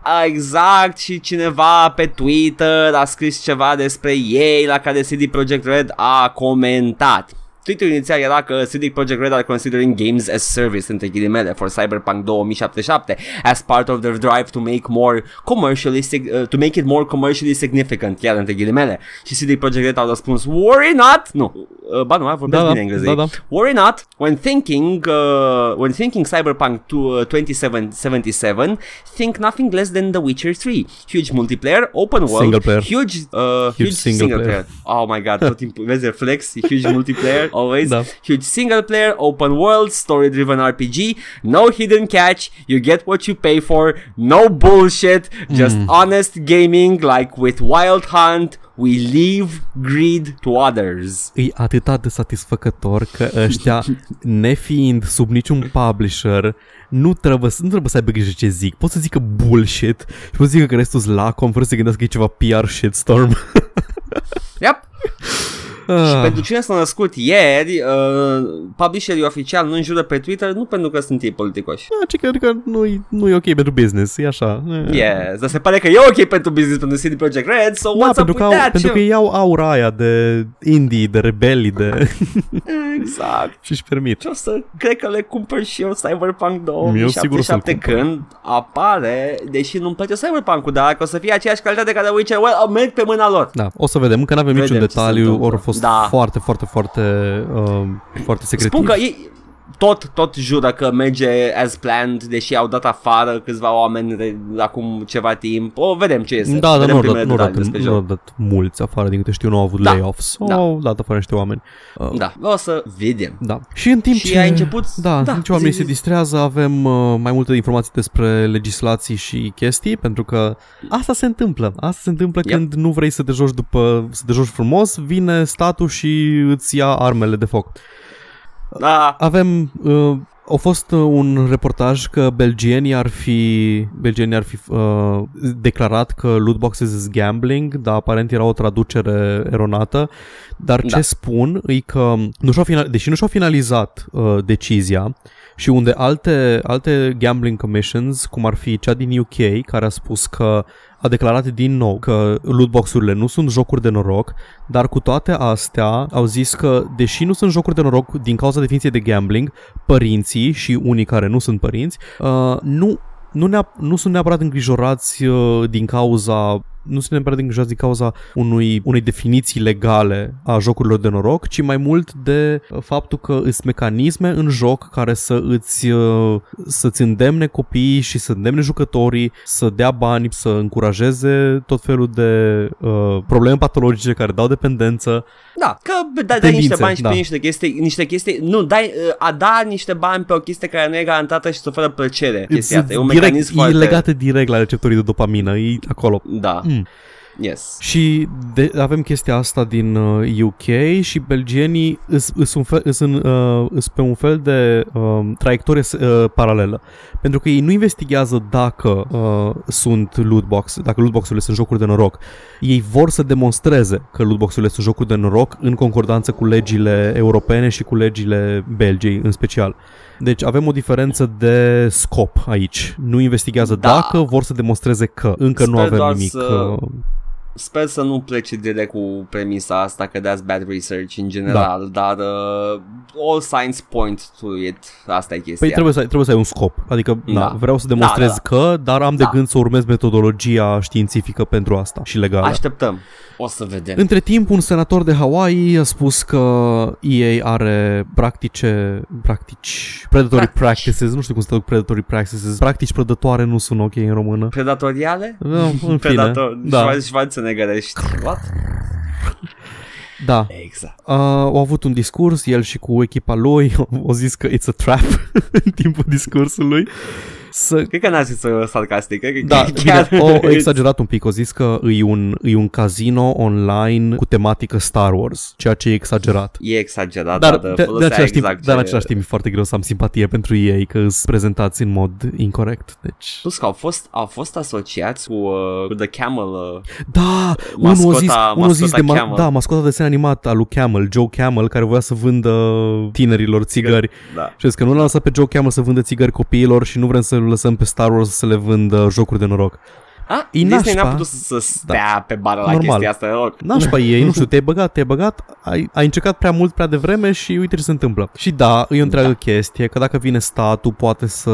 A, Exact și cineva pe Twitter a scris ceva despre ei la care CD Projekt Red a comentat. Tweetul inițial era că CD Projekt Red are considering games as service între ghilimele for Cyberpunk 2077 as part of their drive to make more commercially sig- uh, to make it more commercially significant, chiar între ghilimele. Și CD Projekt Red a răspuns worry not. Nu, uh, ba nu, vorbesc Da, engleză. da, da. Worry not when thinking uh, when thinking Cyberpunk to, uh, 2077 think nothing less than The Witcher 3 huge multiplayer open world Single player. huge uh, huge, single single, player. player. oh my god tot timpul vezi reflex huge multiplayer always Da. huge single player open world story driven RPG no hidden catch you get what you pay for no bullshit just Hmm. honest gaming like with Wild Hunt we leave greed to others E atât de satisfăcător că ăștia, nefiind sub niciun publisher, nu trebuie, să- nu trebuie să aibă grijă ce zic. Pot să zică bullshit și pot să zică că restul sunt lacom fără să se gândească că e ceva PR shitstorm. yep Și Ah. pentru cine s-a născut ieri, uh, publisherii oficial nu înjură pe Twitter nu pentru că sunt ei politicoși. Ah, ci că, că nu-i, nu e ok pentru business, e așa. Eh. Yes, dar se pare că e ok pentru business pentru CD Projekt Red, so Da, what's up pentru with că, au, that? pentru că ei au aura aia de indie, de rebelii, de... Exact. și-și permit. Și o să cred că le cumpăr și eu Cyberpunk Eu sigur o să-l 2077 cumpăr. când apare, deși nu-mi place Cyberpunk-ul, dar dacă o să fie aceeași calitate ca de Witcher, well, merg pe mâna lor. Da, o să vedem, încă nu avem Vedem niciun ce se detaliu, întâmplă. ori a fost Da. foarte, foarte, foarte, uh, foarte secretiv. Spun că ei tot, tot jură că merge as planned, deși au dat afară câțiva oameni de, acum ceva timp. O, vedem ce este. Da, dar vedem nu au primele dat, nu au detalii dat, despre nu au joc. dat mulți afară, din câte știu, nu au avut Da, layoffs. da. Au dat afară niște oameni. Uh, Da, o să vedem. Da. Și în timp Și ce... ai început- Da, da, în timp ce oamenii zi, se zi. distrează, avem uh, mai multe informații despre legislații și chestii, pentru că asta se întâmplă. Asta se întâmplă Yep. când nu vrei să te joci după, să te joci frumos, vine statul și îți ia armele de foc. Da, Avem uh, a fost uh, un reportaj că belgienii ar fi belgienii ar fi uh, declarat că loot boxes is gambling, dar aparent era o traducere eronată. Dar ce Da. spun e că nu și-au final, deși nu și-au finalizat uh, decizia și unde alte alte gambling commissions, cum ar fi cea din UK, care a spus că a declarat din nou că lootbox-urile nu sunt jocuri de noroc, dar cu toate astea au zis că, deși nu sunt jocuri de noroc din cauza definiției de gambling, părinții și unii care nu sunt părinți, uh, nu, nu, neap- nu sunt neapărat îngrijorați uh, din cauza nu sunt neapărat îngrijorați din cauza unui, unei definiții legale a jocurilor de noroc, ci mai mult de uh, faptul că sunt mecanisme în joc care să îți, uh, să-ți îndemne copiii și să îndemne jucătorii să dea bani, să încurajeze tot felul de uh, probleme patologice care dau dependență. Da, că dai, dai Tendințe, niște bani și da. pe niște chestii, niște chestii, nu, dai, uh, a da niște bani pe o chestie care nu e garantată și să oferă plăcere. Chestia asta. E un direct, mecanism e foarte... legată direct la receptorii de dopamină, e acolo. Da, Mm. Yes. Și de, avem chestia asta din uh, UK și belgienii sunt un fel, îs în, uh, îs pe un fel de uh, traiectorie uh, paralelă. Pentru că ei nu investigează dacă uh, sunt lootbox, dacă lootbox-urile sunt jocuri de noroc. Ei vor să demonstreze că lootbox-urile sunt jocuri de noroc în concordanță cu legile europene și cu legile Belgiei în special. Deci avem o diferență de scop aici. Nu investigează Da. dacă, vor să demonstreze că. Încă nu Sper avem doar nimic. să- uh, Sper să nu plece direct cu premisa asta că that's bad research în general, da. dar uh, all signs point to it. Asta e chestia. Păi trebuie să, ai- trebuie să ai un scop. Adică da. Da. vreau să demonstrez Da, că, dar am de Da. gând să urmez metodologia științifică pentru asta și legală. Așteptăm. O să vedem. Între timp, un senator de Hawaii a spus că EA are practice, practici, predatory Practici. practices, nu știu cum se traduc predatory practices, practici predătoare nu sunt ok în română. Predatoriale? Da, în fine, Predator. da, Schwarzeneggerești. What? da. Exact. Uh, au avut un discurs, el și cu echipa lui, au zis că it's a trap în timpul discursului. Să Cred că n-a zis uh, sarcastic. Cred că Da, chiar... bine, o, o exagerat un pic, o zis că e un, e un casino online cu tematică Star Wars, ceea ce e exagerat. E exagerat, Dar, dar, de, de folosea același timp, exact dar în ce- același timp e foarte greu să am simpatie pentru ei că sunt prezentați în mod incorrect. Deci... Plus că au fost, au fost asociați cu, uh, cu The Camel. Uh, Da, unul a Mascota- zis, unul a zis de mascota ma- Camel. da, mascota de desen animat al lui Camel, Joe Camel, care voia să vândă tinerilor țigări. da. Și zis că nu l-a lăsat pe Joe Camel să vândă țigări copiilor și nu vrem să-l lăsăm pe Star Wars să le vândă jocuri de noroc. A, E Disney nașpa. n-a putut să, să stea da. pe bară la Normal. chestia asta, rog. Nașpa ei, nu știu, te-ai băgat, te-ai băgat, ai, ai încercat prea mult, prea devreme și uite ce se întâmplă. Și da, e o întreagă da. chestie, că dacă vine statul, poate să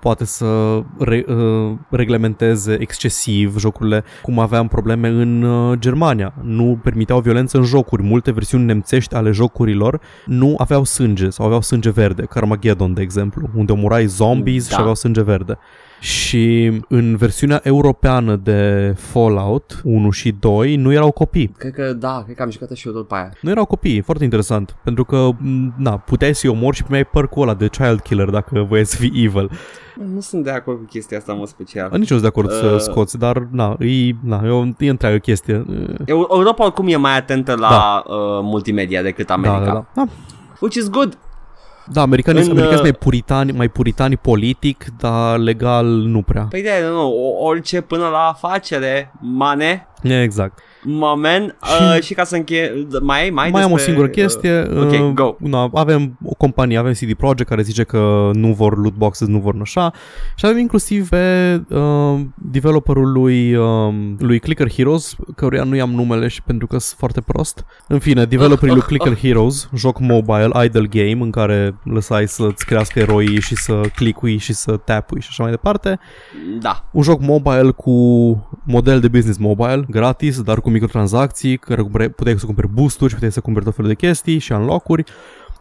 poate să re, uh, reglementeze excesiv jocurile, cum aveam probleme în uh, Germania. Nu permiteau violență în jocuri. Multe versiuni nemțești ale jocurilor nu aveau sânge sau aveau sânge verde. Carmageddon, de exemplu, unde omurai zombies Da. și aveau sânge verde. Și în versiunea europeană de Fallout 1 și 2 nu erau copii. Cred că da, cred că am jucat și eu tot pe aia. Nu erau copii, e foarte interesant, pentru că, m, na, puteai să-i omori și primeai părcul ăla de child killer dacă voiai să fii evil. Nu sunt de acord cu chestia asta în mod special. Nici nu sunt de acord să Uh. scoți, dar, na, e, na, e o e întreagă chestie. Eu- Europa oricum e mai atentă la Da. uh, multimedia decât Da, America. da, da. Da, Which is good. Da americanii, În, în, americanii uh, sunt mai puritani, mai puritani politic, dar legal nu prea. Păi de nu, o- orice până la afacere, mane, Exact. Moment Și- uh, și ca să încheie, mai ai, mai Mai am o despre, singură chestie. Uh, ok, uh, go. Na, avem o companie, avem CD Projekt care zice că nu vor loot boxes, nu vor așa. Și avem inclusiv pe uh, developerul lui, uh, lui Clicker Heroes, căruia nu i-am numele și pentru că sunt foarte prost. În fine, developerii lui oh, Clicker Heroes, joc mobile, idle game, în care lăsai să-ți crească eroii și să clicui și să tapui și așa mai departe. Da. Un joc mobile cu model de business mobile, gratis, dar cu microtransacții, care cumpere- puteai să cumperi boosturi, puteai să cumperi tot felul de chestii și unlock-uri.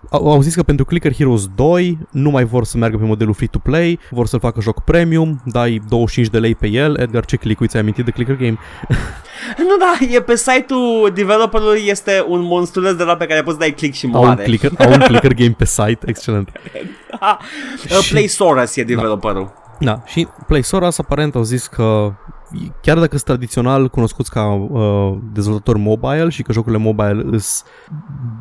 Au, au zis că pentru Clicker Heroes 2 nu mai vor să meargă pe modelul free-to-play, vor să-l facă joc premium, dai 25 de lei pe el. Edgar, ce click ți-ai amintit de Clicker Game? Nu, da, e pe site-ul developerului este un monstruleț de la pe care poți dai click și Au un, moare. clicker, au un Clicker Game pe site, excelent. Uh, Play Soros e developerul. Da, și PlaySoras aparent au zis că chiar dacă sunt tradițional cunoscuți ca uh, dezvoltatori mobile și că jocurile mobile sunt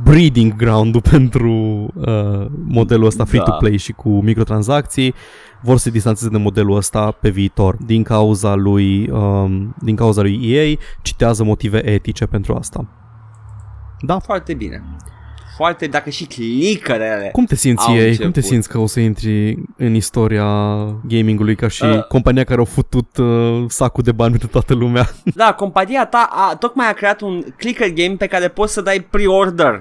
breeding ground-ul pentru uh, modelul ăsta Da. free-to-play și cu microtransacții, vor să se distanțeze de modelul ăsta pe viitor. Din cauza lui, um, din cauza lui EA, citează motive etice pentru asta. Da, Foarte bine. Foarte, dacă și clickerele. cum te simți Au ei? Cum început. te simți că o să intri în istoria gamingului ca și Uh. compania care au futut uh, sacul de bani pentru toată lumea? Da, compania ta a, tocmai a creat un clicker game pe care poți să dai pre-order.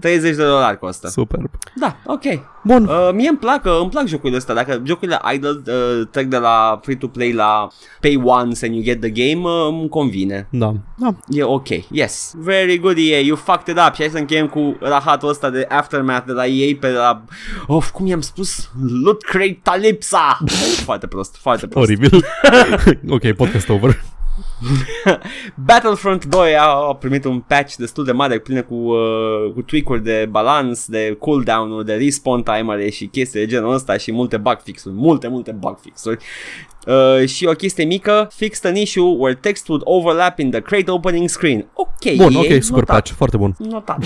30 de dolari costă. Superb. Da, ok. Bun. Uh, mie îmi plac, uh, îmi plac jocurile astea. Dacă jocurile idle uh, trec de la free-to-play la pay once and you get the game, uh, îmi convine. Da. Da. E ok. Yes. Very good EA. You fucked it up. Și hai să încheiem cu rahatul ăsta de Aftermath de la EA pe la... Of, cum i-am spus? Loot Crate Talipsa! foarte prost, foarte prost. Oribil. ok, podcast over. Battlefront 2 a, a primit un patch destul de mare, plină cu, uh, cu tweak-uri de balans, de cooldown-uri, de respawn timere și chestii de genul ăsta și multe bug fix-uri, multe, multe bug fix-uri. Uh, și o chestie mică, fixed an issue where text would overlap in the crate opening screen. Ok, Bun, EA, ok, super notat. patch, foarte bun. Notat.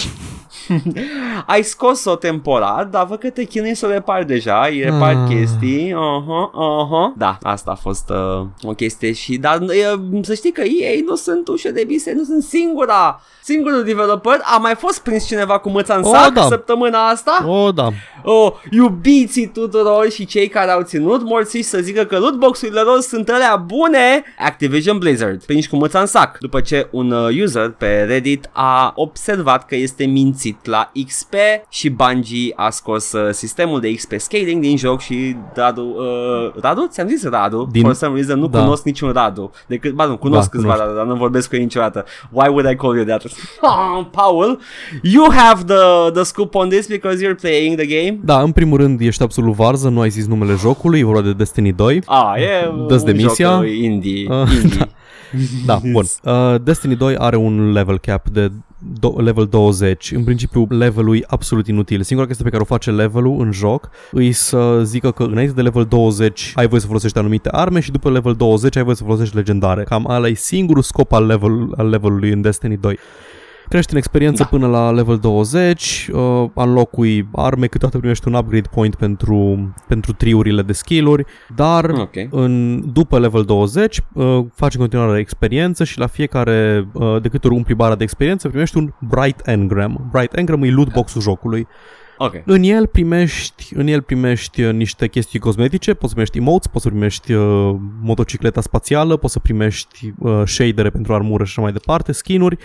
Ai scos-o temporar, dar văd că te chinui să o repari deja, îi repari Ah. chestii, aha, aha. Da, asta a fost uh, o chestie și, dar uh, să știi că ei nu sunt ușă de bise, nu sunt singura, singurul developer. A mai fost prins cineva cu mâța în Oh, sac da. săptămâna asta? Oh, da. Oh, iubiții tuturor și cei care au ținut morții să zică că lootbox-urile lor sunt alea bune Activision Blizzard Prinși cu mâța în sac După ce un uh, user pe Reddit a observat că este mințit la XP Și Bungie a scos uh, sistemul de XP scaling din joc și Radu, uh, Radu? Ți-am zis Radu? Din- For some reason nu da. cunosc niciun Radu Decât, ba nu, cunosc Da, câțiva cunosc. Radu, dar nu vorbesc cu ei niciodată Why would I call you that? Ah, Paul, you have the, the scoop on this because you're playing the game Da, în primul rând ești absolut varză, nu ai zis numele jocului, e vorba de Destiny 2. Ah, e Dă-ți un demisia? joc uh, indie, Ah, indie. Da, bun. Uh, Destiny 2 are un level cap de do- level 20. În principiu, levelul e absolut inutil. Singura chestie pe care o face levelul în joc îi să zică că înainte de level 20 ai voie să folosești anumite arme și după level 20 ai voie să folosești legendare. Cam ăla e singurul scop al, level, al levelului în Destiny 2. Crești în experiență Da. până la level 20, uh, înlocui arme, câteodată primești un upgrade point pentru, pentru triurile de skill-uri, dar Ok. în, după level 20 uh, faci în continuare experiență și la fiecare, uh, de câte ori umpli bara de experiență, primești un Bright Engram. Bright Engram e loot box-ul jocului. Ok. În el primești, în el primești uh, niște chestii cosmetice, poți să primești emotes, poți să primești uh, motocicleta spațială, poți să primești uh, shadere pentru armură și așa mai departe, skinuri,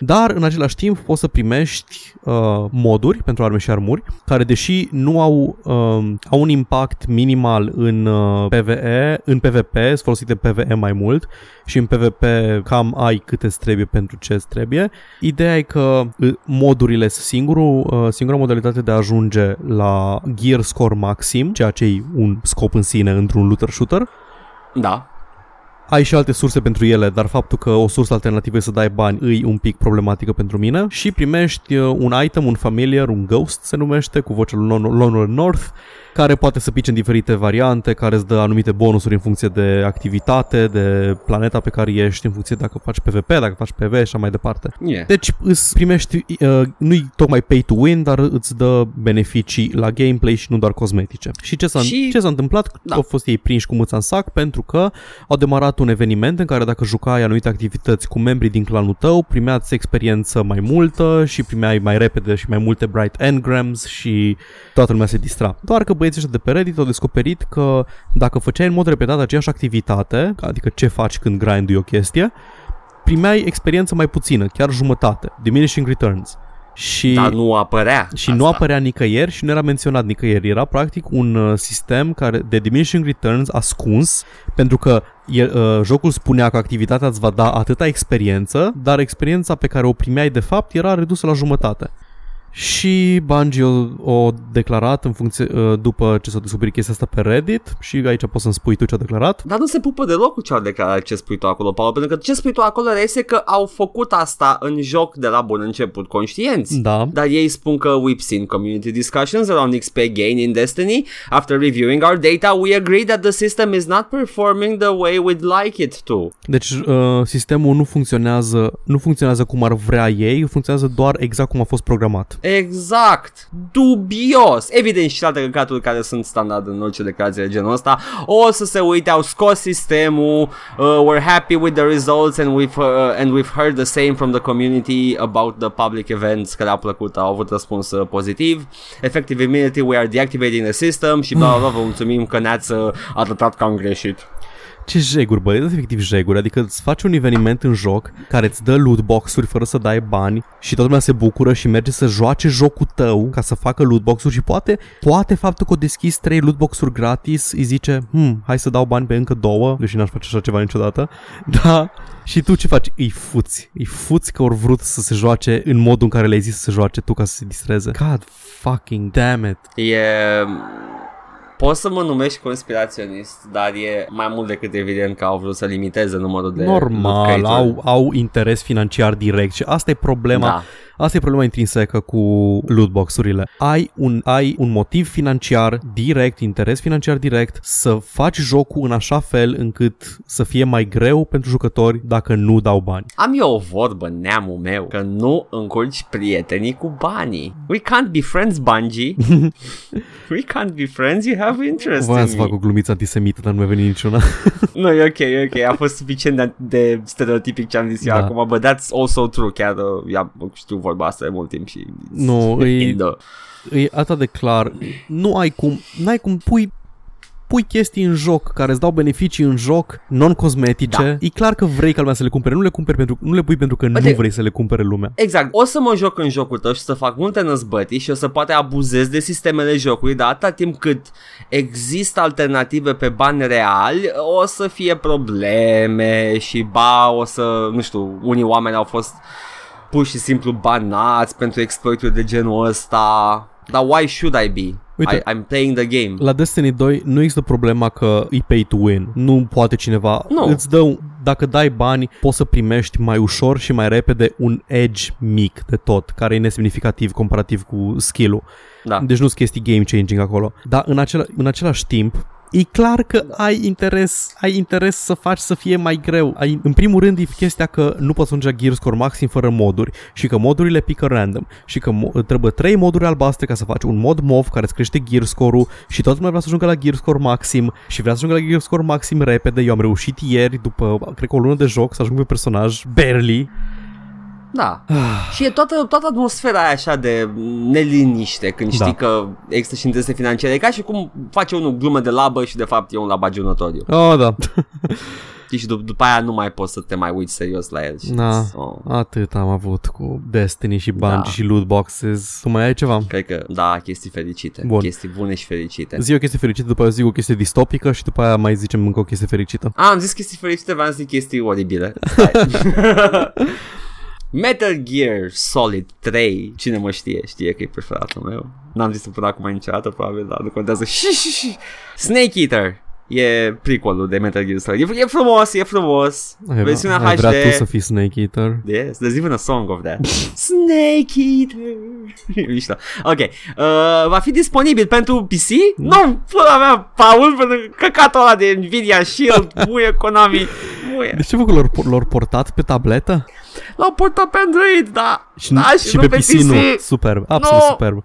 dar în același timp poți să primești uh, moduri pentru arme și armuri, care deși nu au, uh, au un impact minimal în uh, PvE, în PvP, sunt folosite în PvE mai mult și în PvP cam ai câte îți trebuie pentru ce îți trebuie. Ideea e că uh, modurile sunt singurul, uh, singura modalitate de a ajunge la gear score maxim, ceea ce e un scop în sine într-un looter shooter. Da. Ai și alte surse pentru ele, dar faptul că o sursă alternativă e să dai bani îi un pic problematică pentru mine și primești uh, un item, un familiar, un ghost se numește, cu vocea lui Lon- Lionel North, care poate să pice în diferite variante, care îți dă anumite bonusuri în funcție de activitate, de planeta pe care ești, în funcție dacă faci PvP, dacă faci PV și așa mai departe. Yeah. Deci îți primești, uh, nu-i tocmai pay to win, dar îți dă beneficii la gameplay și nu doar cosmetice. Și ce s-a, Și- ce s-a întâmplat? Da. Au fost ei prinși cu mâța în sac pentru că au demarat un eveniment în care dacă jucai anumite activități cu membrii din clanul tău, primeați experiență mai multă și primeai mai repede și mai multe bright engrams și toată lumea se distra. Doar că băieții ăștia de pe Reddit au descoperit că dacă făceai în mod repetat aceeași activitate, adică ce faci când grindui o chestie, primeai experiență mai puțină, chiar jumătate, diminishing returns. Și Dar nu apărea și asta. nu apărea nicăieri și nu era menționat nicăieri. Era practic un uh, sistem care de diminishing returns ascuns pentru că el, uh, jocul spunea că activitatea îți va da atâta experiență, dar experiența pe care o primeai de fapt era redusă la jumătate. Și Bungie o, o declarat în funcție, uh, după ce s-a descoperit chestia asta pe Reddit și aici poți să-mi spui tu ce a declarat. Dar nu se pupă deloc cu ce au declarat ce spui tu acolo, Paul, pentru că ce spui tu acolo este că au făcut asta în joc de la bun început, conștienți. Da. Dar ei spun că we've seen community discussions around XP gain in Destiny. After reviewing our data, we agree that the system is not performing the way we'd like it to. Deci uh, sistemul nu funcționează, nu funcționează cum ar vrea ei, funcționează doar exact cum a fost programat. Exact. Dubios. Evident și alte căcaturi care sunt standard în orice declarație de genul ăsta. O să se uite, au scos sistemul, uh, we're happy with the results and we've, uh, and we've heard the same from the community about the public events care au plăcut, au avut răspuns uh, pozitiv. Effective immediately we are deactivating the system și bla bla bla, vă mulțumim că ne-ați uh, arătat că am greșit. Ce jeguri, bă, efectiv jeguri, adică îți faci un eveniment în joc care îți dă loot box-uri fără să dai bani și toată lumea se bucură și merge să joace jocul tău ca să facă loot box-uri și poate, poate faptul că o deschis 3 loot box-uri gratis îi zice, hm, hai să dau bani pe încă două, deși n-aș face așa ceva niciodată, da, și tu ce faci? Îi fuți. Îi fuți că au vrut să se joace în modul în care le-ai zis să se joace tu ca să se distreze. God fucking damn it. E... Poți să mă numești conspiraționist, dar e mai mult decât evident că au vrut să limiteze numărul de Normal, loot crate-uri. au, au interes financiar direct și asta e problema. Da. Asta e problema intrinsecă cu lootbox-urile. Ai un, ai un motiv financiar direct, interes financiar direct, să faci jocul în așa fel încât să fie mai greu pentru jucători dacă nu dau bani. Am eu o vorbă, neamul meu, că nu încurci prietenii cu banii. We can't be friends, Bungie. We can't be friends, you have interest Voiam in să me. fac o glumiță antisemită, dar nu mi-a venit niciuna. Nu, e ok, e ok, a fost suficient de, de stereotipic ce am zis eu Da. acum, but that's also true, chiar uh, ia, știu vorba asta de mult timp și... Nu, e- In the- e atât de clar. Nu ai cum, n-ai cum pui pui chestii în joc care îți dau beneficii în joc non-cosmetice, Da. e clar că vrei ca lumea să le cumpere, nu le cumperi pentru nu le pui pentru că nu Uite- vrei să le cumpere lumea. Exact, o să mă joc în jocul tău și să fac multe năzbătii și o să poate abuzez de sistemele jocului, dar atâta timp cât există alternative pe bani reali, o să fie probleme și ba, o să, nu știu, unii oameni au fost pur și simplu banați pentru exploituri de genul ăsta. Dar why should I be? Uite. I, I'm playing the game. La Destiny 2 nu există problema că e pay to win. Nu poate cineva. Nu. Îți dă, un- dacă dai bani, poți să primești mai ușor și mai repede un edge mic de tot, care e nesemnificativ comparativ cu skill-ul. Da. Deci nu sunt chestii game changing acolo. Dar în, acela, în același timp, E clar că ai interes, ai interes să faci să fie mai greu. Ai, în primul rând e chestia că nu poți ajunge la gear score maxim fără moduri și că modurile pică random și că mo- trebuie trei moduri albastre ca să faci un mod MOV care îți crește gear score-ul și toată lumea vrea să ajungă la gear score maxim și vrea să ajungă la gear score maxim repede. Eu am reușit ieri, după cred că o lună de joc, să ajung pe personaj barely. Da. și e toată, toată atmosfera aia așa de neliniște când știi Da. că există și interese financiare. E ca și cum face unul glumă de labă și de fapt e un labagiunatoriu. Oh, da. Știi, și dup- după aia nu mai poți să te mai uiți serios la el. Și Da. oh, Atât am avut cu Destiny și Bungie Da. și loot boxes. Tu mai ai ceva? cred că, da, chestii fericite. Bun. Chestii bune și fericite. Zi o chestie fericită, după aia zic o chestie distopică și după aia mai zicem încă o chestie fericită. A, am zis chestii fericite, vreau să zic chestii oribile. Stai. Metal Gear Solid 3 Cine mă știe, știe că e preferatul meu N-am zis până acum niciodată Probabil, dar nu contează Și, și, și. Snake Eater E prequelul de Metal Gear Solid E, e frumos, e frumos Ai, Versiunea ai HD vrea tu să fii Snake Eater? Yes, there's even a song of that. Snake Eater. Mișto. Ok. Uh, va fi disponibil pentru PC? Nu, pula mea, Paul, pentru căcatul ăla de Nvidia Shield, muie Konami, muie. De ce făcut lor, lor portat pe tabletă? L-au portat pe Android, da. Și, da, și, și nu pe PC, nu. Superb, absolut Nu. superb.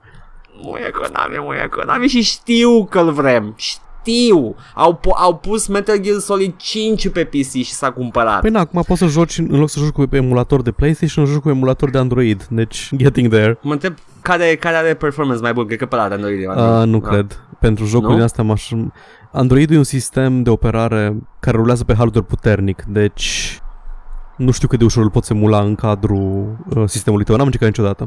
Muie Konami, muie Konami și știu că-l vrem. Știu. Au, pu- au pus Metal Gear Solid 5 pe PC și s-a cumpărat. Păi na, acum poți să joci, în loc să joci cu emulator de PlayStation, joci cu emulator de Android. Deci, getting there. Mă întreb care, care are performance mai bun, cred că pe ăla de Android. Uh, nu Da. cred. Pentru jocul Nu? din astea m-aș... Android e un sistem de operare care rulează pe hardware puternic, deci nu știu cât de ușor îl poți emula în cadrul uh, sistemului tău. N-am încercat niciodată.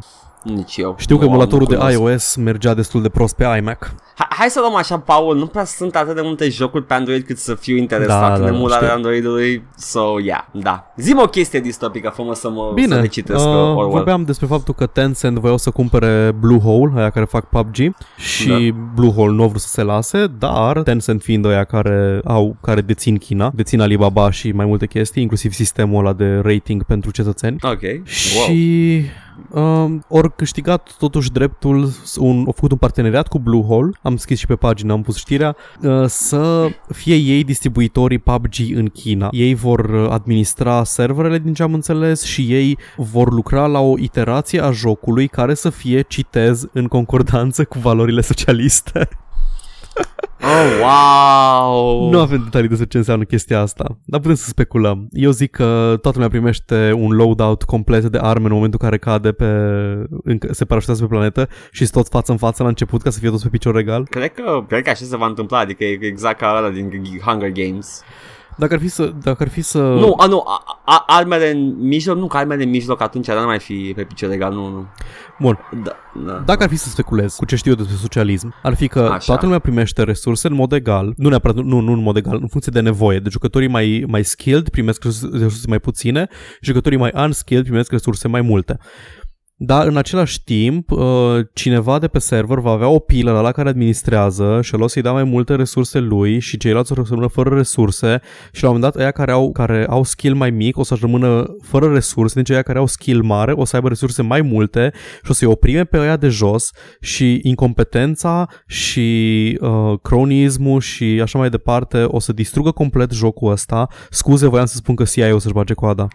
Nici eu. Știu că Nu, emulatorul nu de cunosc. iOS mergea destul de prost pe iMac. Hai, hai să luăm așa, Paul, nu prea sunt atât de multe jocuri pe Android cât să fiu interesat Da, în da, emularea știu. Androidului. So, yeah, da. Zi-mi o chestie distopică, fă să mă să Bine, le citesc uh, uh, Orwell. vorbeam despre faptul că Tencent voiau să cumpere Bluehole, aia care fac PUBG, și Da. Bluehole nu au vrut să se lase, dar Tencent fiind aia care au care dețin China, dețin Alibaba și mai multe chestii, inclusiv sistemul ăla de rating pentru cetățeni. Ok, wow. Și um, ori câștigat totuși dreptul, un, au făcut un parteneriat cu Bluehole, am scris și pe pagină, am pus știrea, uh, să fie ei distribuitorii PUBG în China. Ei vor uh, administra serverele din ce am înțeles și ei vor lucra la o iterație a jocului care să fie, citez, în concordanță cu valorile socialiste. Oh, wow! Nu avem detalii despre ce înseamnă chestia asta, dar putem să speculăm. Eu zic că toată lumea primește un loadout complet de arme în momentul în care cade pe... încă se parașutează pe planetă și sunt toți față în față la început ca să fie toți pe picior egal. Cred că, cred că așa se va întâmpla, adică e exact ca ăla din Hunger Games. Dacă ar fi să... Dacă ar fi să... Nu, a, nu, a, a, armele în mijloc, nu, că armele în mijloc atunci nu mai fi pe picior legal, nu, nu. Bun. Da, da. Dacă ar fi să speculez cu ce știu eu despre socialism, ar fi că Așa. toată lumea primește resurse în mod egal, nu neapărat, nu, nu în mod egal, în funcție de nevoie. De jucătorii mai, mai skilled primesc resurse resurse mai puține, jucătorii mai unskilled primesc resurse mai multe. Dar în același timp, uh, cineva de pe server va avea o pilă la, la care administrează și el o să-i dea mai multe resurse lui și ceilalți o să rămână fără resurse și la un moment dat aia care au, care au skill mai mic o să rămână fără resurse, deci aia care au skill mare o să aibă resurse mai multe și o să-i oprime pe aia de jos și incompetența și uh, cronismul și așa mai departe o să distrugă complet jocul ăsta. Scuze, voiam să spun că CIA o să-și bage coada.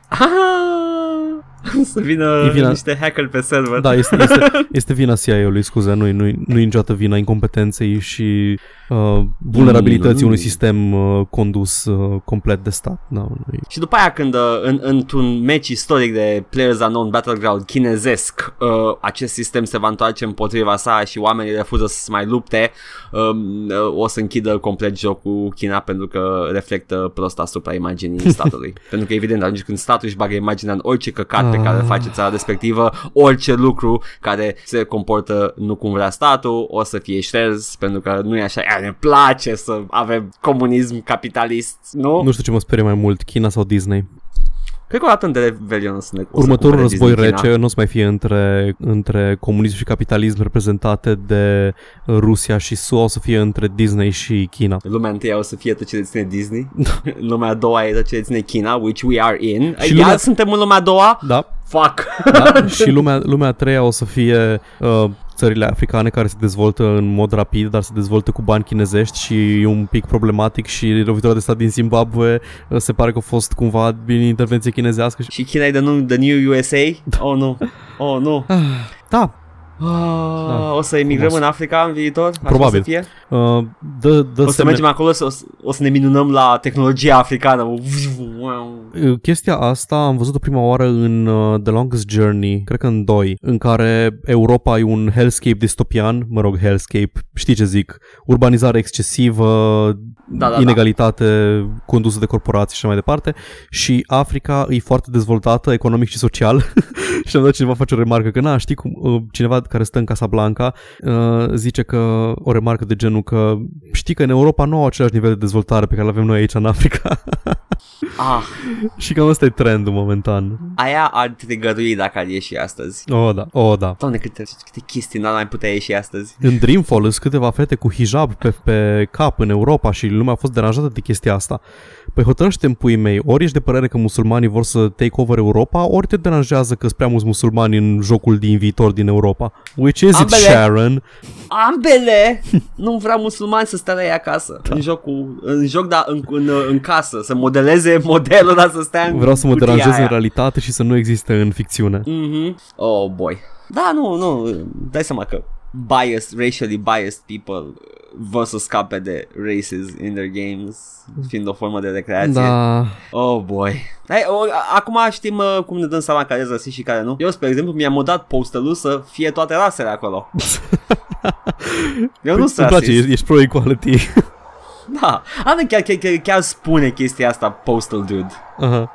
să vină E vina- niște hacker pe server. Da, este, este, este vina CIA-ului, scuze, nu nu nu e niciodată vina incompetenței și uh, vulnerabilității Mm. unui sistem uh, condus uh, complet de stat. Da, nu e- Și după aia când uh, în, într-un match istoric de Players Unknown Battleground chinezesc uh, acest sistem se va întoarce împotriva sa și oamenii refuză să se mai lupte um, uh, o să închidă complet jocul China pentru că reflectă prost asupra imaginii statului. pentru că evident atunci când statul își bagă imaginea în orice căcat pe care îl face țara respectivă, orice lucru care se comportă nu cum vrea statul o să fie șters pentru că nu e așa, "Ia, ne place să avem comunism capitalist, nu? Nu știu ce mă sperie mai mult, China sau Disney. Cred că o dată în Rebellion o să ne o să Următorul cumpere război Disney China. rece nu o să mai fie între, între comunism și capitalism reprezentate de Rusia și SUA, o să fie între Disney și China. Lumea întâia o să fie tot ce deține Disney Lumea a doua e tot ce deține China Which we are in Și Și Iar lumea- suntem în lumea a doua? Da, Fuck da? și lumea, lumea a treia o să fie uh, țările africane care se dezvoltă în mod rapid, dar se dezvoltă cu bani chinezești și e un pic problematic și lovitura de stat din Zimbabwe uh, se pare că a fost cumva din intervenție chinezească. Și... Și China e the new, the new USA? Oh nu Oh nu Da, ah, O să emigrăm Frumos. în Africa în viitor? Așa Probabil. O să, fie? uh, dă, dă o să semne- mergem acolo să, o, să- o să ne minunăm la tehnologia africană Uh, Chestia asta am văzut-o prima oară în uh, The Longest Journey, cred că în 2, în care Europa e un hellscape distopian, mă rog, hellscape, știi ce zic, urbanizare excesivă, Da, da, da. inegalitate condusă de corporații și așa mai departe, și Africa e foarte dezvoltată economic și social și am dat cineva face o remarcă că, na, știi cum, uh, cineva care stă în Casablanca uh, zice că, o remarcă de genul că știi că în Europa nu au același nivel de dezvoltare pe care îl avem noi aici în Africa. ah, Și cam ăsta e trendul momentan. Aia ar trigărui dacă ar ieși astăzi Oh, da, oh, da. Doamne, câte, câte chestii n-ar mai putea ieși astăzi În Dreamfall sunt câteva fete cu hijab pe, pe cap în Europa și lumea a fost deranjată de chestia asta. Păi hotărăște în puii mei, ori ești de părere că musulmanii vor să take over Europa, ori te deranjează că sunt prea mulți musulmani în jocul din viitor din Europa. Which is Ambele. it, Sharon? Ambele! Nu vreau musulmani să stea la ei acasă da. În jocul În joc, da, în, în, în casă Să modeleze modelul, dar să stea în Vreau să mă cutia deranjez aia. în realitate și să nu existe în ficțiune. Mhm. Oh boy Da, nu, nu Dai seama că biased, racially biased people vor să scape de races in their games fiind o formă de recreație. Da, Oh boy. Hai, o, a- acum știm uh, cum ne dăm seama care sunt rasiști și care nu. Eu, spre exemplu, mi-am modat postelul să fie toate rasele acolo. Eu nu Păi, sunt îmi place, rasist. ești, ești pro-equality. Da. Ana chiar, chiar, chiar, chiar spune chestia asta Postal Dude. Aha.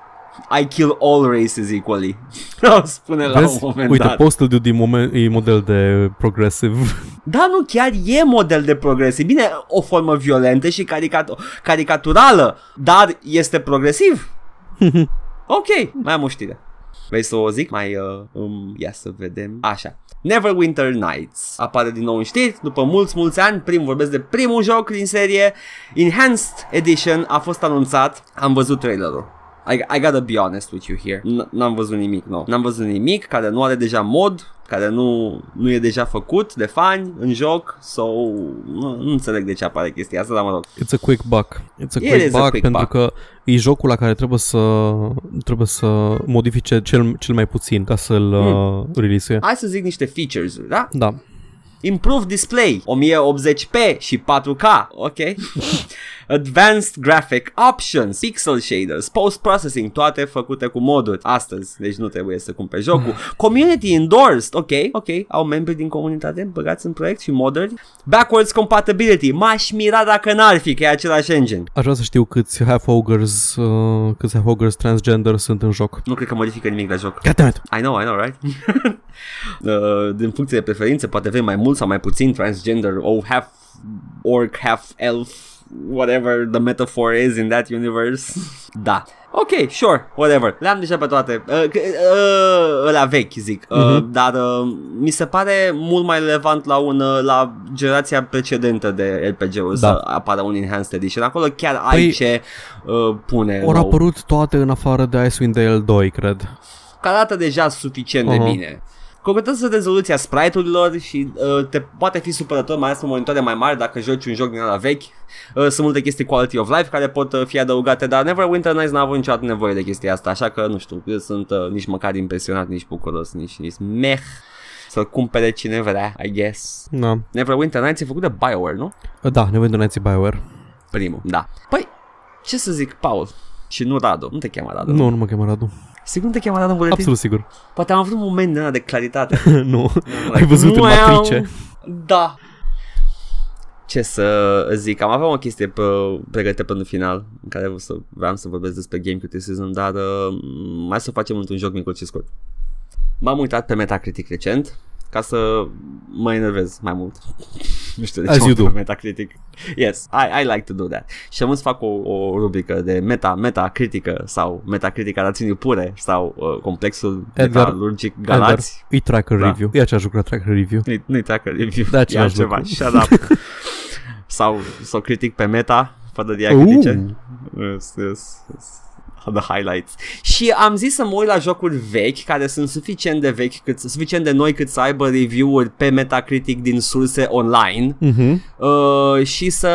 I kill all races equally. o spune la Vezi? un moment Uite, dat. Postal Dude e, moment, e model de progressive. Da, nu, chiar e model de progresiv. Bine, o formă violentă și caricat- caricaturală, dar este progresiv. ok, mai am o știre. Vrei să o zic? Mai, uh, um, ia să vedem. Așa. Neverwinter Nights apare din nou în știri după mulți, mulți ani. Prim vorbesc de primul joc din serie. Enhanced Edition a fost anunțat. Am văzut trailerul. I, I gotta be honest with you here. N- n-am văzut nimic nou. N-am văzut nimic care nu are deja mod, care nu, nu e deja făcut de fani în joc, so nu, nu înțeleg de ce apare chestia asta, dar mă rog. It's a quick buck. It's a It quick is a buck quick pentru buck. că e jocul la care trebuie să trebuie să modifice cel, cel mai puțin ca să-l Hmm. mm. uh, release Hai să zic niște features da? Da. Improved display 1080p și 4K. Ok. Advanced Graphic Options, Pixel Shaders, Post-Processing, toate făcute cu moduri astăzi, deci nu trebuie să cumperi jocul. Community Endorsed, ok, ok, au membri din comunitate băgați în proiect și moduri. Backwards Compatibility, m-aș mira dacă n-ar fi că e același engine. Aș vrea să știu câți half-ogres, uh, câți half-ogres transgender sunt în joc. Nu cred că modifică nimic la joc. Goddammit! I know, I know, right? uh, din funcție de preferințe, poate avem mai mult sau mai puțin transgender, oh, half orc, half elf, whatever the metaphor is in that universe. da. Ok, sure, whatever. Le-am deja pe toate. Uh, c- uh, ăla vechi, zic. Uh, Mhm. Dar uh, mi se pare mult mai relevant la, un, uh, la generația precedentă de RPG-uri Da. să apară un Enhanced Edition. Acolo chiar ai Păi, ce uh, pune. Au nou. apărut toate în afară de Icewind Dale 2, cred. care arată deja suficient de Aha. bine. Completează rezoluția sprite-urilor și uh, te poate fi supărător mai ales pe monitoare mai mari dacă joci un joc din ala vechi. Uh, sunt multe chestii quality of life care pot uh, fi adăugate, dar Neverwinter Nights n-a avut niciodată nevoie de chestia asta, așa că nu știu, eu sunt uh, nici măcar impresionat, nici bucuros, nici, nici meh să-l cumpere cine vrea, I guess. Da, Neverwinter Nights e făcut de BioWare, nu? da ne vedem Nancy Bioware. Primul, da. Păi, ce să zic, Paul? Și nu Radu, nu te cheamă Radu. Nu, nu mă cheamă Radu. Sigur nu te cheamă Radu în buletin? Absolut sigur. Poate am avut un moment din ăla de claritate. nu. Ai văzut în Wow. matrice. Da. Ce să zic, am avea o chestie pe, pregătită pentru final în care o să, vreau să vorbesc despre game criticism, dar uh, mai să facem într-un joc mic și scurt. M-am uitat pe Metacritic recent ca să mă enervez mai mult. Nu știu de As ce mă you uit do. pe Metacritic. Yes, I, I like to do that. Și am să fac o, o rubrică de meta, metacritică sau metacritica rațiunii pure sau uh, complexul Edgar, metalurgic Galați. Edgar, e tracker Da. review. E același lucru la tracker review. Nu-i, nu-i tracker review. Da, e același altceva. lucru. Shut up. sau sau critic pe meta, fără diacritice. Yes, yes, yes. The highlights. Și am zis să mă uit la jocuri vechi care sunt suficient de vechi, cât, suficient de noi cât să aibă review-uri pe Metacritic din surse online Mhm. uh, și să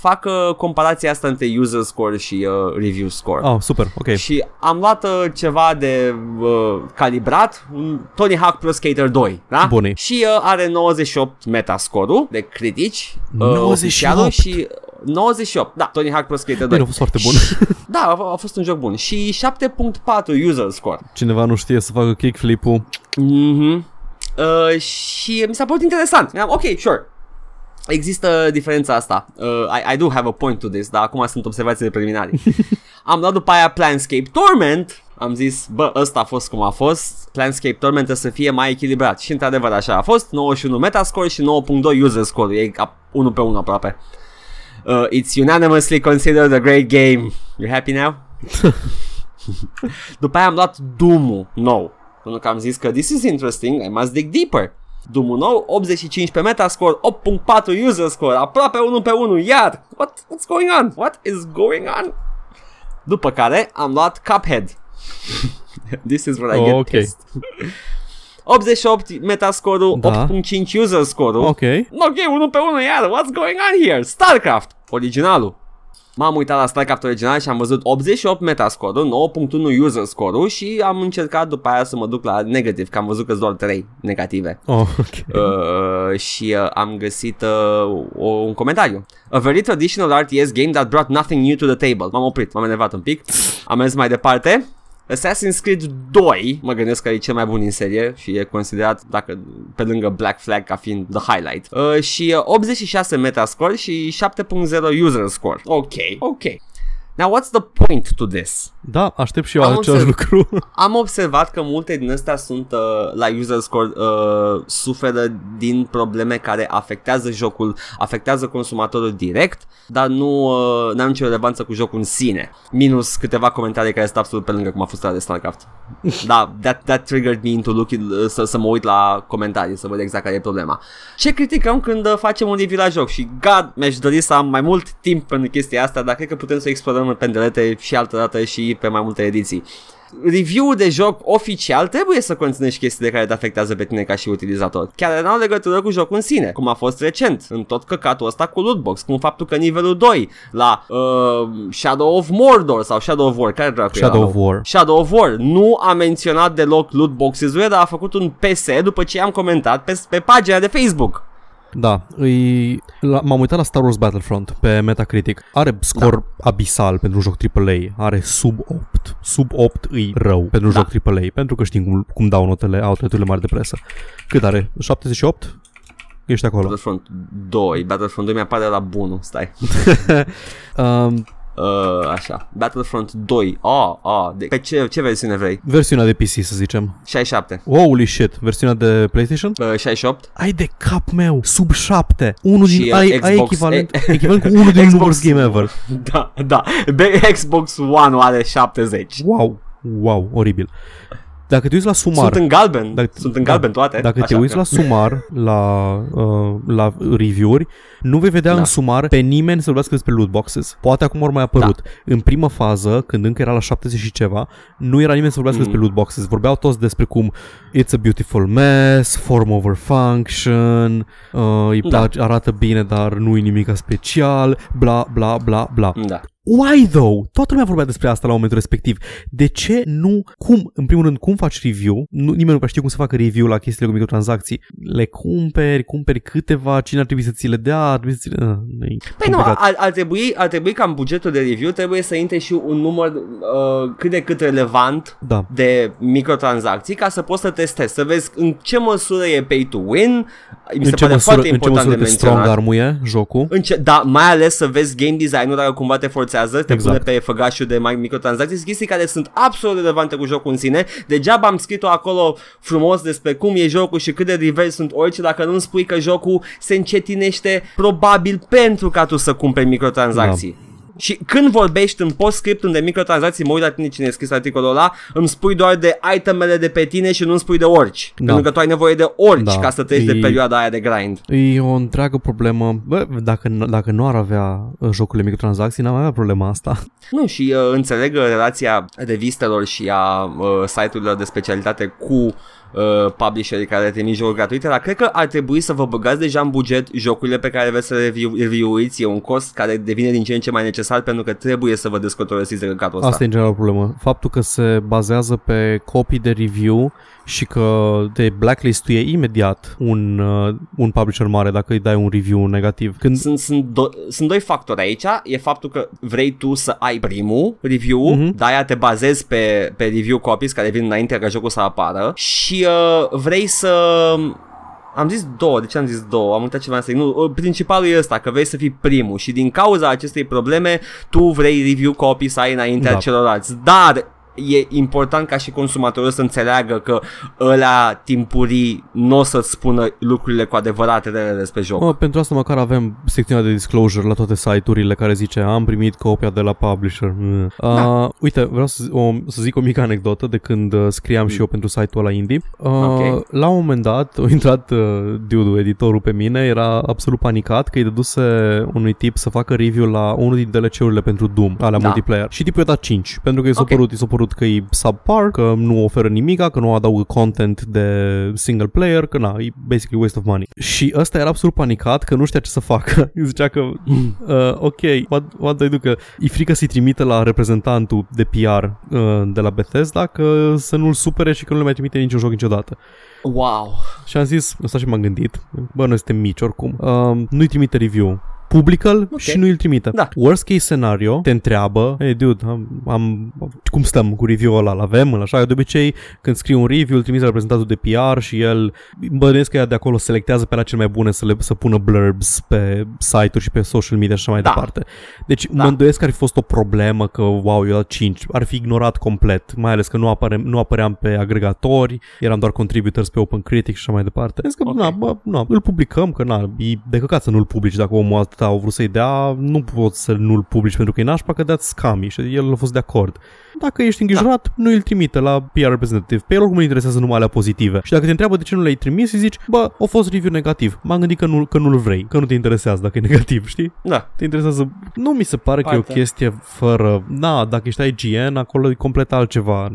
facă comparația asta între user score și uh, review score. Oh, super, ok. Și am luat uh, ceva de uh, calibrat, un Tony Hawk Pro Skater 2, da? Bune. Și uh, are 98 metascore-ul de critici, uh, 98? oficialul și 98, da, Tony Hawk Pro Skater 2. Bine, a fost foarte bun. Da, a, a fost un joc bun. Și 7.4 user score. Cineva nu știe să facă kickflip-ul. Mhm. Uh, și mi s-a părut interesant. Am, ok, sure. Există diferența asta. Uh, I, I do have a point to this, dar acum sunt observațiile preliminare. am luat după aia Planscape Torment. Am zis, bă, ăsta a fost cum a fost. Planscape Torment trebuie să fie mai echilibrat. Și într-adevăr așa a fost. 91 metascore și 9.2 user score. E ca 1 pe 1 aproape. Uh, it's unanimously considered a great game. You happy now? După aia am luat Doom-ul nou. Pentru că am zis că this is interesting, I must dig deeper. Doom-ul nou, 85 pe metascore, 8.4 user score, aproape 1 pe 1, iar. What, what's going on? What is going on? După care am luat Cuphead. this is where I get Ok. pissed. 88 metascore-ul, Da. 8.5 user score-ul. Ok. Ok, unul pe unul iar, what's going on here? StarCraft, originalul. M-am uitat la StarCraft original și am văzut 88 metascore-ul, 9.1 user score-ul și am încercat după aia să mă duc la negativ, că am văzut că sunt doar 3 negative. Oh, ok. Uh, și uh, am găsit uh, o, un comentariu. A very traditional RTS game that brought nothing new to the table. M-am oprit, m-am enervat un pic. Am mers mai departe. Assassin's Creed 2, mă gândesc că e cel mai bun din serie și e considerat, dacă pe lângă Black Flag, ca fiind the highlight. Uh, și uh, 86 metascore și 7.0 user score. Ok, ok. Now what's the point to this? Da, aștept și eu Am același observ- lucru. Am observat că multe din astea sunt uh, la user score uh, suferă din probleme care afectează jocul, afectează consumatorul direct, dar nu uh, n-am nicio relevanță cu jocul în sine. Minus câteva comentarii care sunt absolut pe lângă cum a fost ăla de StarCraft. da, that, that triggered me into look, uh, să, să mă uit la comentarii, să văd exact care e problema. Ce criticăm când uh, facem un review la joc și God, mi-aș dori să am mai mult timp pentru chestia asta, dar cred că putem să explorăm în pendelete și altă dată și pe mai multe ediții. Review-ul de joc oficial trebuie să conțină și chestiile care te afectează pe tine ca și utilizator. Chiar n-au legătură cu jocul în sine, cum a fost recent, în tot căcatul ăsta cu lootbox, cum faptul că nivelul 2 la uh, Shadow of Mordor sau Shadow of War, care dracu era Shadow of nou? War. Shadow of War nu a menționat deloc loot boxes dar a făcut un PS după ce am comentat pe, pe pagina de Facebook. Da, îi, la, m-am uitat la Star Wars Battlefront pe Metacritic. Are scor da. abisal pentru un joc AAA. Are sub 8. Sub 8 îi rău pentru un Da. joc AAA, pentru că știm cum, cum dau notele outlet-urile mari de presă. Cât are? 78? Ești acolo. Battlefront 2. Battlefront 2 mi-apare la bunul. Stai. Um, Uh, așa. Battlefront 2. Ah, ah. De, pe ce, ce versiune vrei? versiunea de PC, să zicem. 67. Holy shit, versiunea de PlayStation? Uh, 68. Ai de cap meu, sub 7. Unul Și, din, uh, ai, ai Xbox- echivalent, e- echivalent cu unul din Xbox- Worst Game Ever. Da, da. Be- Xbox One are 70. Wow, wow, oribil. Dacă te uiți la sumar, Sunt în galben. Dacă- Sunt în da. galben toate. Dacă te Așa uiți că- la sumar, la, uh, la review-uri, nu vei vedea Da. în sumar pe nimeni să vorbească despre loot boxes. Poate acum ori mai apărut. Da. În prima fază, când încă era la 70 și ceva, nu era nimeni să vorbească Mm. despre loot boxes. Vorbeau toți despre cum it's a beautiful mess, form over function, uh, îi Da. place, arată bine, dar nu e nimic special, bla bla bla bla. Da. Why though? Toată lumea vorbea despre asta la momentul respectiv. De ce nu? Cum? În primul rând, cum faci review? Nu, nimeni nu prea știe cum să facă review la chestiile cu microtransacții. Le cumperi, cumperi câteva, cine ar trebui să ți le dea, ar trebui să ți le... Uh, e Păi nu, complicat. ar, ar, trebui, ar trebui ca în bugetul de review trebuie să intre și un număr uh, cât de cât relevant Da. de microtransacții ca să poți să testezi, să vezi în ce măsură e pay to win. Mi În se ce pare măsură, foarte în ce important măsură de de strong menționat. armuie jocul? În ce, da, mai ales să vezi game design-ul dacă cumva te forțează, te Exact. pune pe făgașul de mai microtransacții, sunt chestii care sunt absolut relevante cu jocul în sine. Degeaba am scris-o acolo frumos despre cum e jocul și cât de divers sunt orice dacă nu-mi spui că jocul se încetinește probabil pentru ca tu să cumperi microtransacții. Da. Și când vorbești în post-scriptum de microtransacții, mă uit la tine cine a scris articolul ăla, îmi spui doar de itemele de pe tine și nu îmi spui de orci. Da. Pentru că tu ai nevoie de orci Da. ca să treci E- de perioada aia de grind. E o întreagă problemă. Bă, dacă, n- dacă nu ar avea uh, jocurile microtransacții, n-am avea problema asta. Nu, și uh, înțeleg uh, relația revistelor și a uh, site-urilor de specialitate cu uh, publisherii care le trimit jocuri gratuite, dar cred că ar trebui să vă băgați deja în buget jocurile pe care vreți să le review- review-uiți. E un cost care devine din ce în ce mai necesar pentru că trebuie să vă descotorosiți de căcatul ăsta. Asta e în general o problemă. Faptul că se bazează pe copii de review și că te blacklist-uie imediat un, uh, un publisher mare dacă îi dai un review negativ. Când Sunt, sunt, do- sunt doi factori aici. E faptul că vrei tu să ai primul review, Mhm. mm-hmm. de-aia te bazezi pe, pe review copies care vin înainte ca jocul să apară și uh, vrei să... Am zis două, de ce am zis două? Am uitat ceva să zic. Nu, uh, principalul e ăsta, că vrei să fii primul și din cauza acestei probleme tu vrei review copii să ai înaintea Da. celorlalți. Dar e important ca și consumatorul să înțeleagă că ăla timpurii nu o să-ți spună lucrurile cu adevărat rele despre joc. Mă, pentru asta măcar avem secțiunea de disclosure la toate site-urile care zice am primit copia de la publisher. Mm. Uh, Da. Uite, vreau să, zi- o, să zic o mică anecdotă de când uh, scriam și eu pentru site-ul ăla indie. Uh, Mm. Ok. La un moment dat a intrat uh, dude editorul pe mine, era absolut panicat că îi dăduse unui tip să facă review la unul din DLC-urile pentru Doom, alea Da. multiplayer. Și tipul i-a dat 5, pentru că i s-a Ok. părut, i s-a părut că e subpar, că nu oferă nimica, că nu adaugă content de single player, că na, e basically waste of money. Și ăsta era absolut panicat că nu știa ce să facă. Îi zicea că, uh, ok, what, what do I do? Că e frică să-i trimită la reprezentantul de PR uh, de la Bethesda că să nu-l supere și că nu le mai trimite niciun joc niciodată. Wow. Și am zis, asta și m-am gândit, bă, noi suntem mici oricum, uh, nu-i trimite review. Publică-l Ok. și nu îl trimite. Da. Worst case scenario, te întreabă, hey dude, am, am, cum stăm cu review-ul ăla, l-avem, îl așa, de obicei când scrii un review, îl trimiți la reprezentantul de PR și el, bănuiesc că ea de acolo selectează pe la cel mai bune să, le, să pună blurbs pe site-uri și pe social media și așa mai Da. departe. Deci Da. mă îndoiesc că ar fi fost o problemă că, wow, eu la 5, ar fi ignorat complet, mai ales că nu, apare, nu apăream pe agregatori, eram doar contributors pe OpenCritic și așa mai departe. Zis că, Ok. na, bă, na, îl publicăm, că na, e de căcat să nu-l publici dacă omul atâta a vrut să-i dea, nu poți să nu-l publici pentru că e nașpa că dați scami și el a fost de acord. Dacă ești îngrijorat, da. nu îl trimite la PR reprezentativ. Pe el oricum îl interesează numai alea pozitive. Și dacă te întreabă de ce nu le-ai trimis, îi zici, bă, a fost review negativ. M-am gândit că, nu, că nu-l vrei, că nu te interesează dacă e negativ, știi? Da. Te interesează... Nu mi se pare că e o Partea. chestie fără... Da, dacă ești IGN, acolo e complet altceva.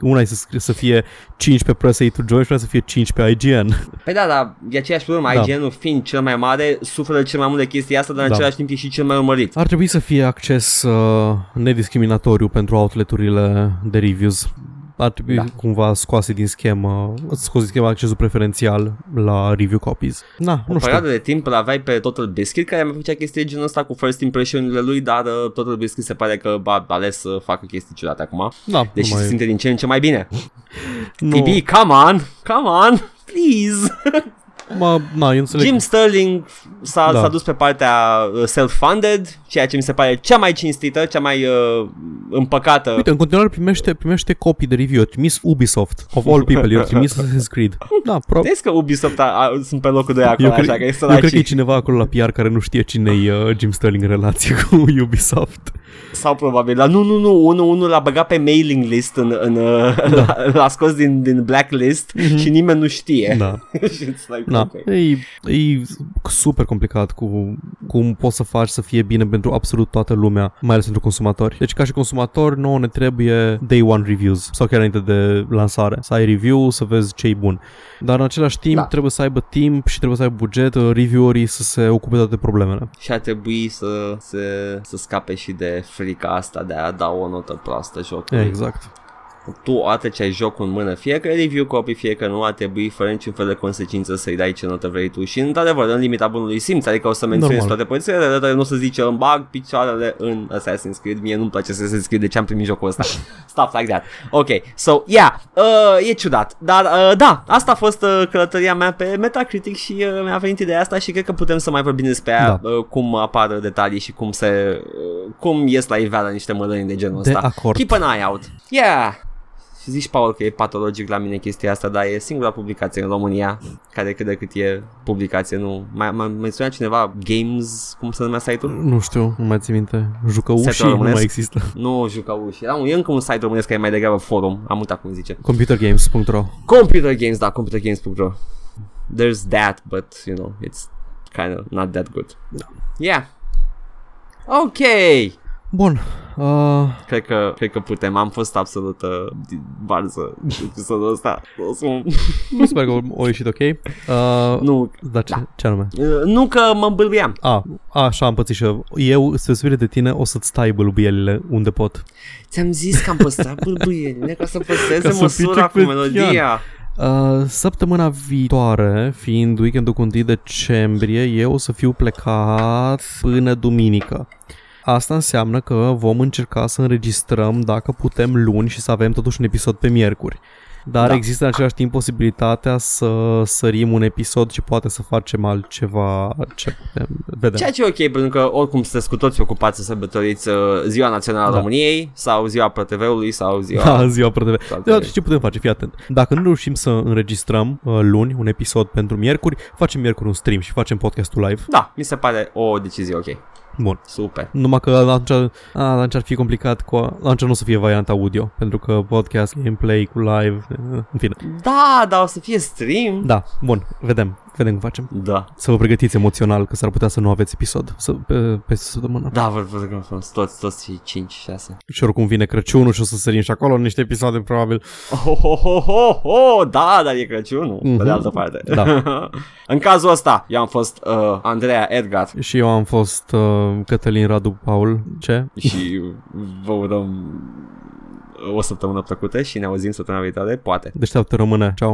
Una e să, scrie, să fie 5 pe Press A to Join și una să fie 5 pe IGN. Păi da, dar e aceeași problemă. Da. IGN-ul fiind cel mai mare, suferă cel mai mult de chestia asta, dar în Da. același timp e și cel mai urmărit. Ar trebui să fie acces uh, nediscriminatoriu pentru outleturile de reviews. ar trebui Da. da. cumva scoase din schemă, scoase din schemă accesul preferențial la review copies. Na, O nu știu. perioadă de timp îl aveai pe Total Biscuit care mai făcea chestii de genul ăsta cu first impression-urile lui, dar uh, Total Biscuit se pare că a ales să facă chestii ciudate acum. Da, Deși nu se mai... simte din ce în ce mai bine. Nu, TB, come on, come on, please. mă, na, eu înțeleg. Jim Sterling s-a, Da. s-a dus pe partea uh, self-funded, ceea ce mi se pare cea mai cinstită, cea mai uh, împăcată. Uite, în continuare primește, primește copii de review. Eu trimis Ubisoft, of all people, eu trimis Assassin's Creed. Da, pro... Vezi că Ubisoft a, a, sunt pe locul 2 acolo, Eu, așa cred, că e eu săraci. cred că e cineva acolo la PR care nu știe cine e uh, Jim Sterling în relație cu Ubisoft. Sau probabil, dar nu, nu, nu, unul, unul l-a băgat pe mailing list, în, în, uh, l-a, l-a scos din, din blacklist și nimeni nu știe. Da. și it's like, Da, ok. e, e super complicat cu cum poți să faci să fie bine pentru absolut toată lumea, mai ales pentru consumatori. Deci ca și consumator, nouă ne trebuie day one reviews sau chiar înainte de lansare. Să ai review, să vezi ce e bun. Dar în același timp Da. trebuie să aibă timp și trebuie să aibă buget, uh, reviewerii să se ocupe de toate problemele. Și ar trebui să, să, să scape și de frica asta de a da o notă proastă jocului. Exact. Tu, odată ce ai jocul în mână, fie că e review copy, fie că nu, ar trebui fără niciun fel de consecință să-i dai ce notă vrei tu. Și într-adevăr, în limita bunului simț, adică o să menționezi Normal. toate părțile, dar nu o să zici îmi bag picioarele în Assassin's Creed. Mie nu-mi place Assassin's Creed, de ce am primit jocul ăsta. Stuff like that. Ok, so, yeah, uh, e ciudat. Dar, uh, da, asta a fost uh, călătoria mea pe Metacritic și uh, mi-a venit ideea asta și cred că putem să mai vorbim despre ea, Da. uh, cum apar detalii și cum se, uh, cum ies la iveală niște mălăni de genul De ăsta. acord. Keep an eye out. Yeah. Și zici, Paul, că e patologic la mine chestia asta, dar e singura publicație în România care cât de cât e publicație, nu. Mai, mai menționat cineva Games, cum se numea site-ul? Nu știu, nu mai țin minte. Jucăușii Setul nu românesc? mai există. Nu, Jucauși. Era un, e încă un site românesc care e mai degrabă forum. Am uitat cum zice. Computergames.ro Computer Games, da, computergames.ro. There's that, but, you know, it's kind of not that good. Yeah. Ok. Bun. Uh, Cred că, cred că putem. Am fost absolut uh, barză episodul ăsta. O să mă- mi se pare că o ieșit ok. Uh, Nu, Dar ce, ce anume? Uh, Nu că mă îmbâlbeam. A, așa am pățit și eu. Eu, spre de tine, o să-ți tai bălbuielile unde pot. Ți-am zis că am păstrat bâlbâielile ca să păstreze Ca să măsura cu fii melodia. Uh, săptămâna viitoare, fiind weekendul cu 1 decembrie, eu o să fiu plecat până duminică. Asta înseamnă că vom încerca să înregistrăm dacă putem luni și să avem totuși un episod pe miercuri. Dar Da. da. există în același timp posibilitatea să sărim un episod și poate să facem altceva ce vedem. Ceea ce e ok, pentru că oricum sunteți cu toți ocupați să sărbătoriți uh, Ziua Națională a Da. României sau Ziua ProTV-ului sau Ziua... Da, ziua ProTV. Sau Da, TV. ce putem face? Fii atent. Dacă nu reușim să înregistrăm uh, luni un episod pentru miercuri, facem miercuri un stream și facem podcastul live. Da, mi se pare o decizie ok. Bun. Super. Numai că atunci, a, atunci ar fi complicat cu... Atunci nu o să fie variant audio, pentru că podcast, gameplay cu live, în fine. Da, dar o să fie stream. Da, bun, vedem, vedem cum facem. Da. Să vă pregătiți emoțional, că s-ar putea să nu aveți episod să, pe, peste săptămână. Da, vă vă rog frumos, toți, toți și 5, 6. Și oricum vine Crăciunul și o să sărim și acolo niște episoade, probabil. Oh, oh, oh, oh, oh, da, dar e Crăciunul, mm-hmm. pe de Mhm. altă parte. Da. în cazul ăsta, eu am fost uh, Andreea Edgar Și eu am fost uh, Cătălin Radu Paul. Ce? și vă urăm o săptămână plăcută și ne auzim săptămâna viitoare, poate. Deșteaptă română. Ciao.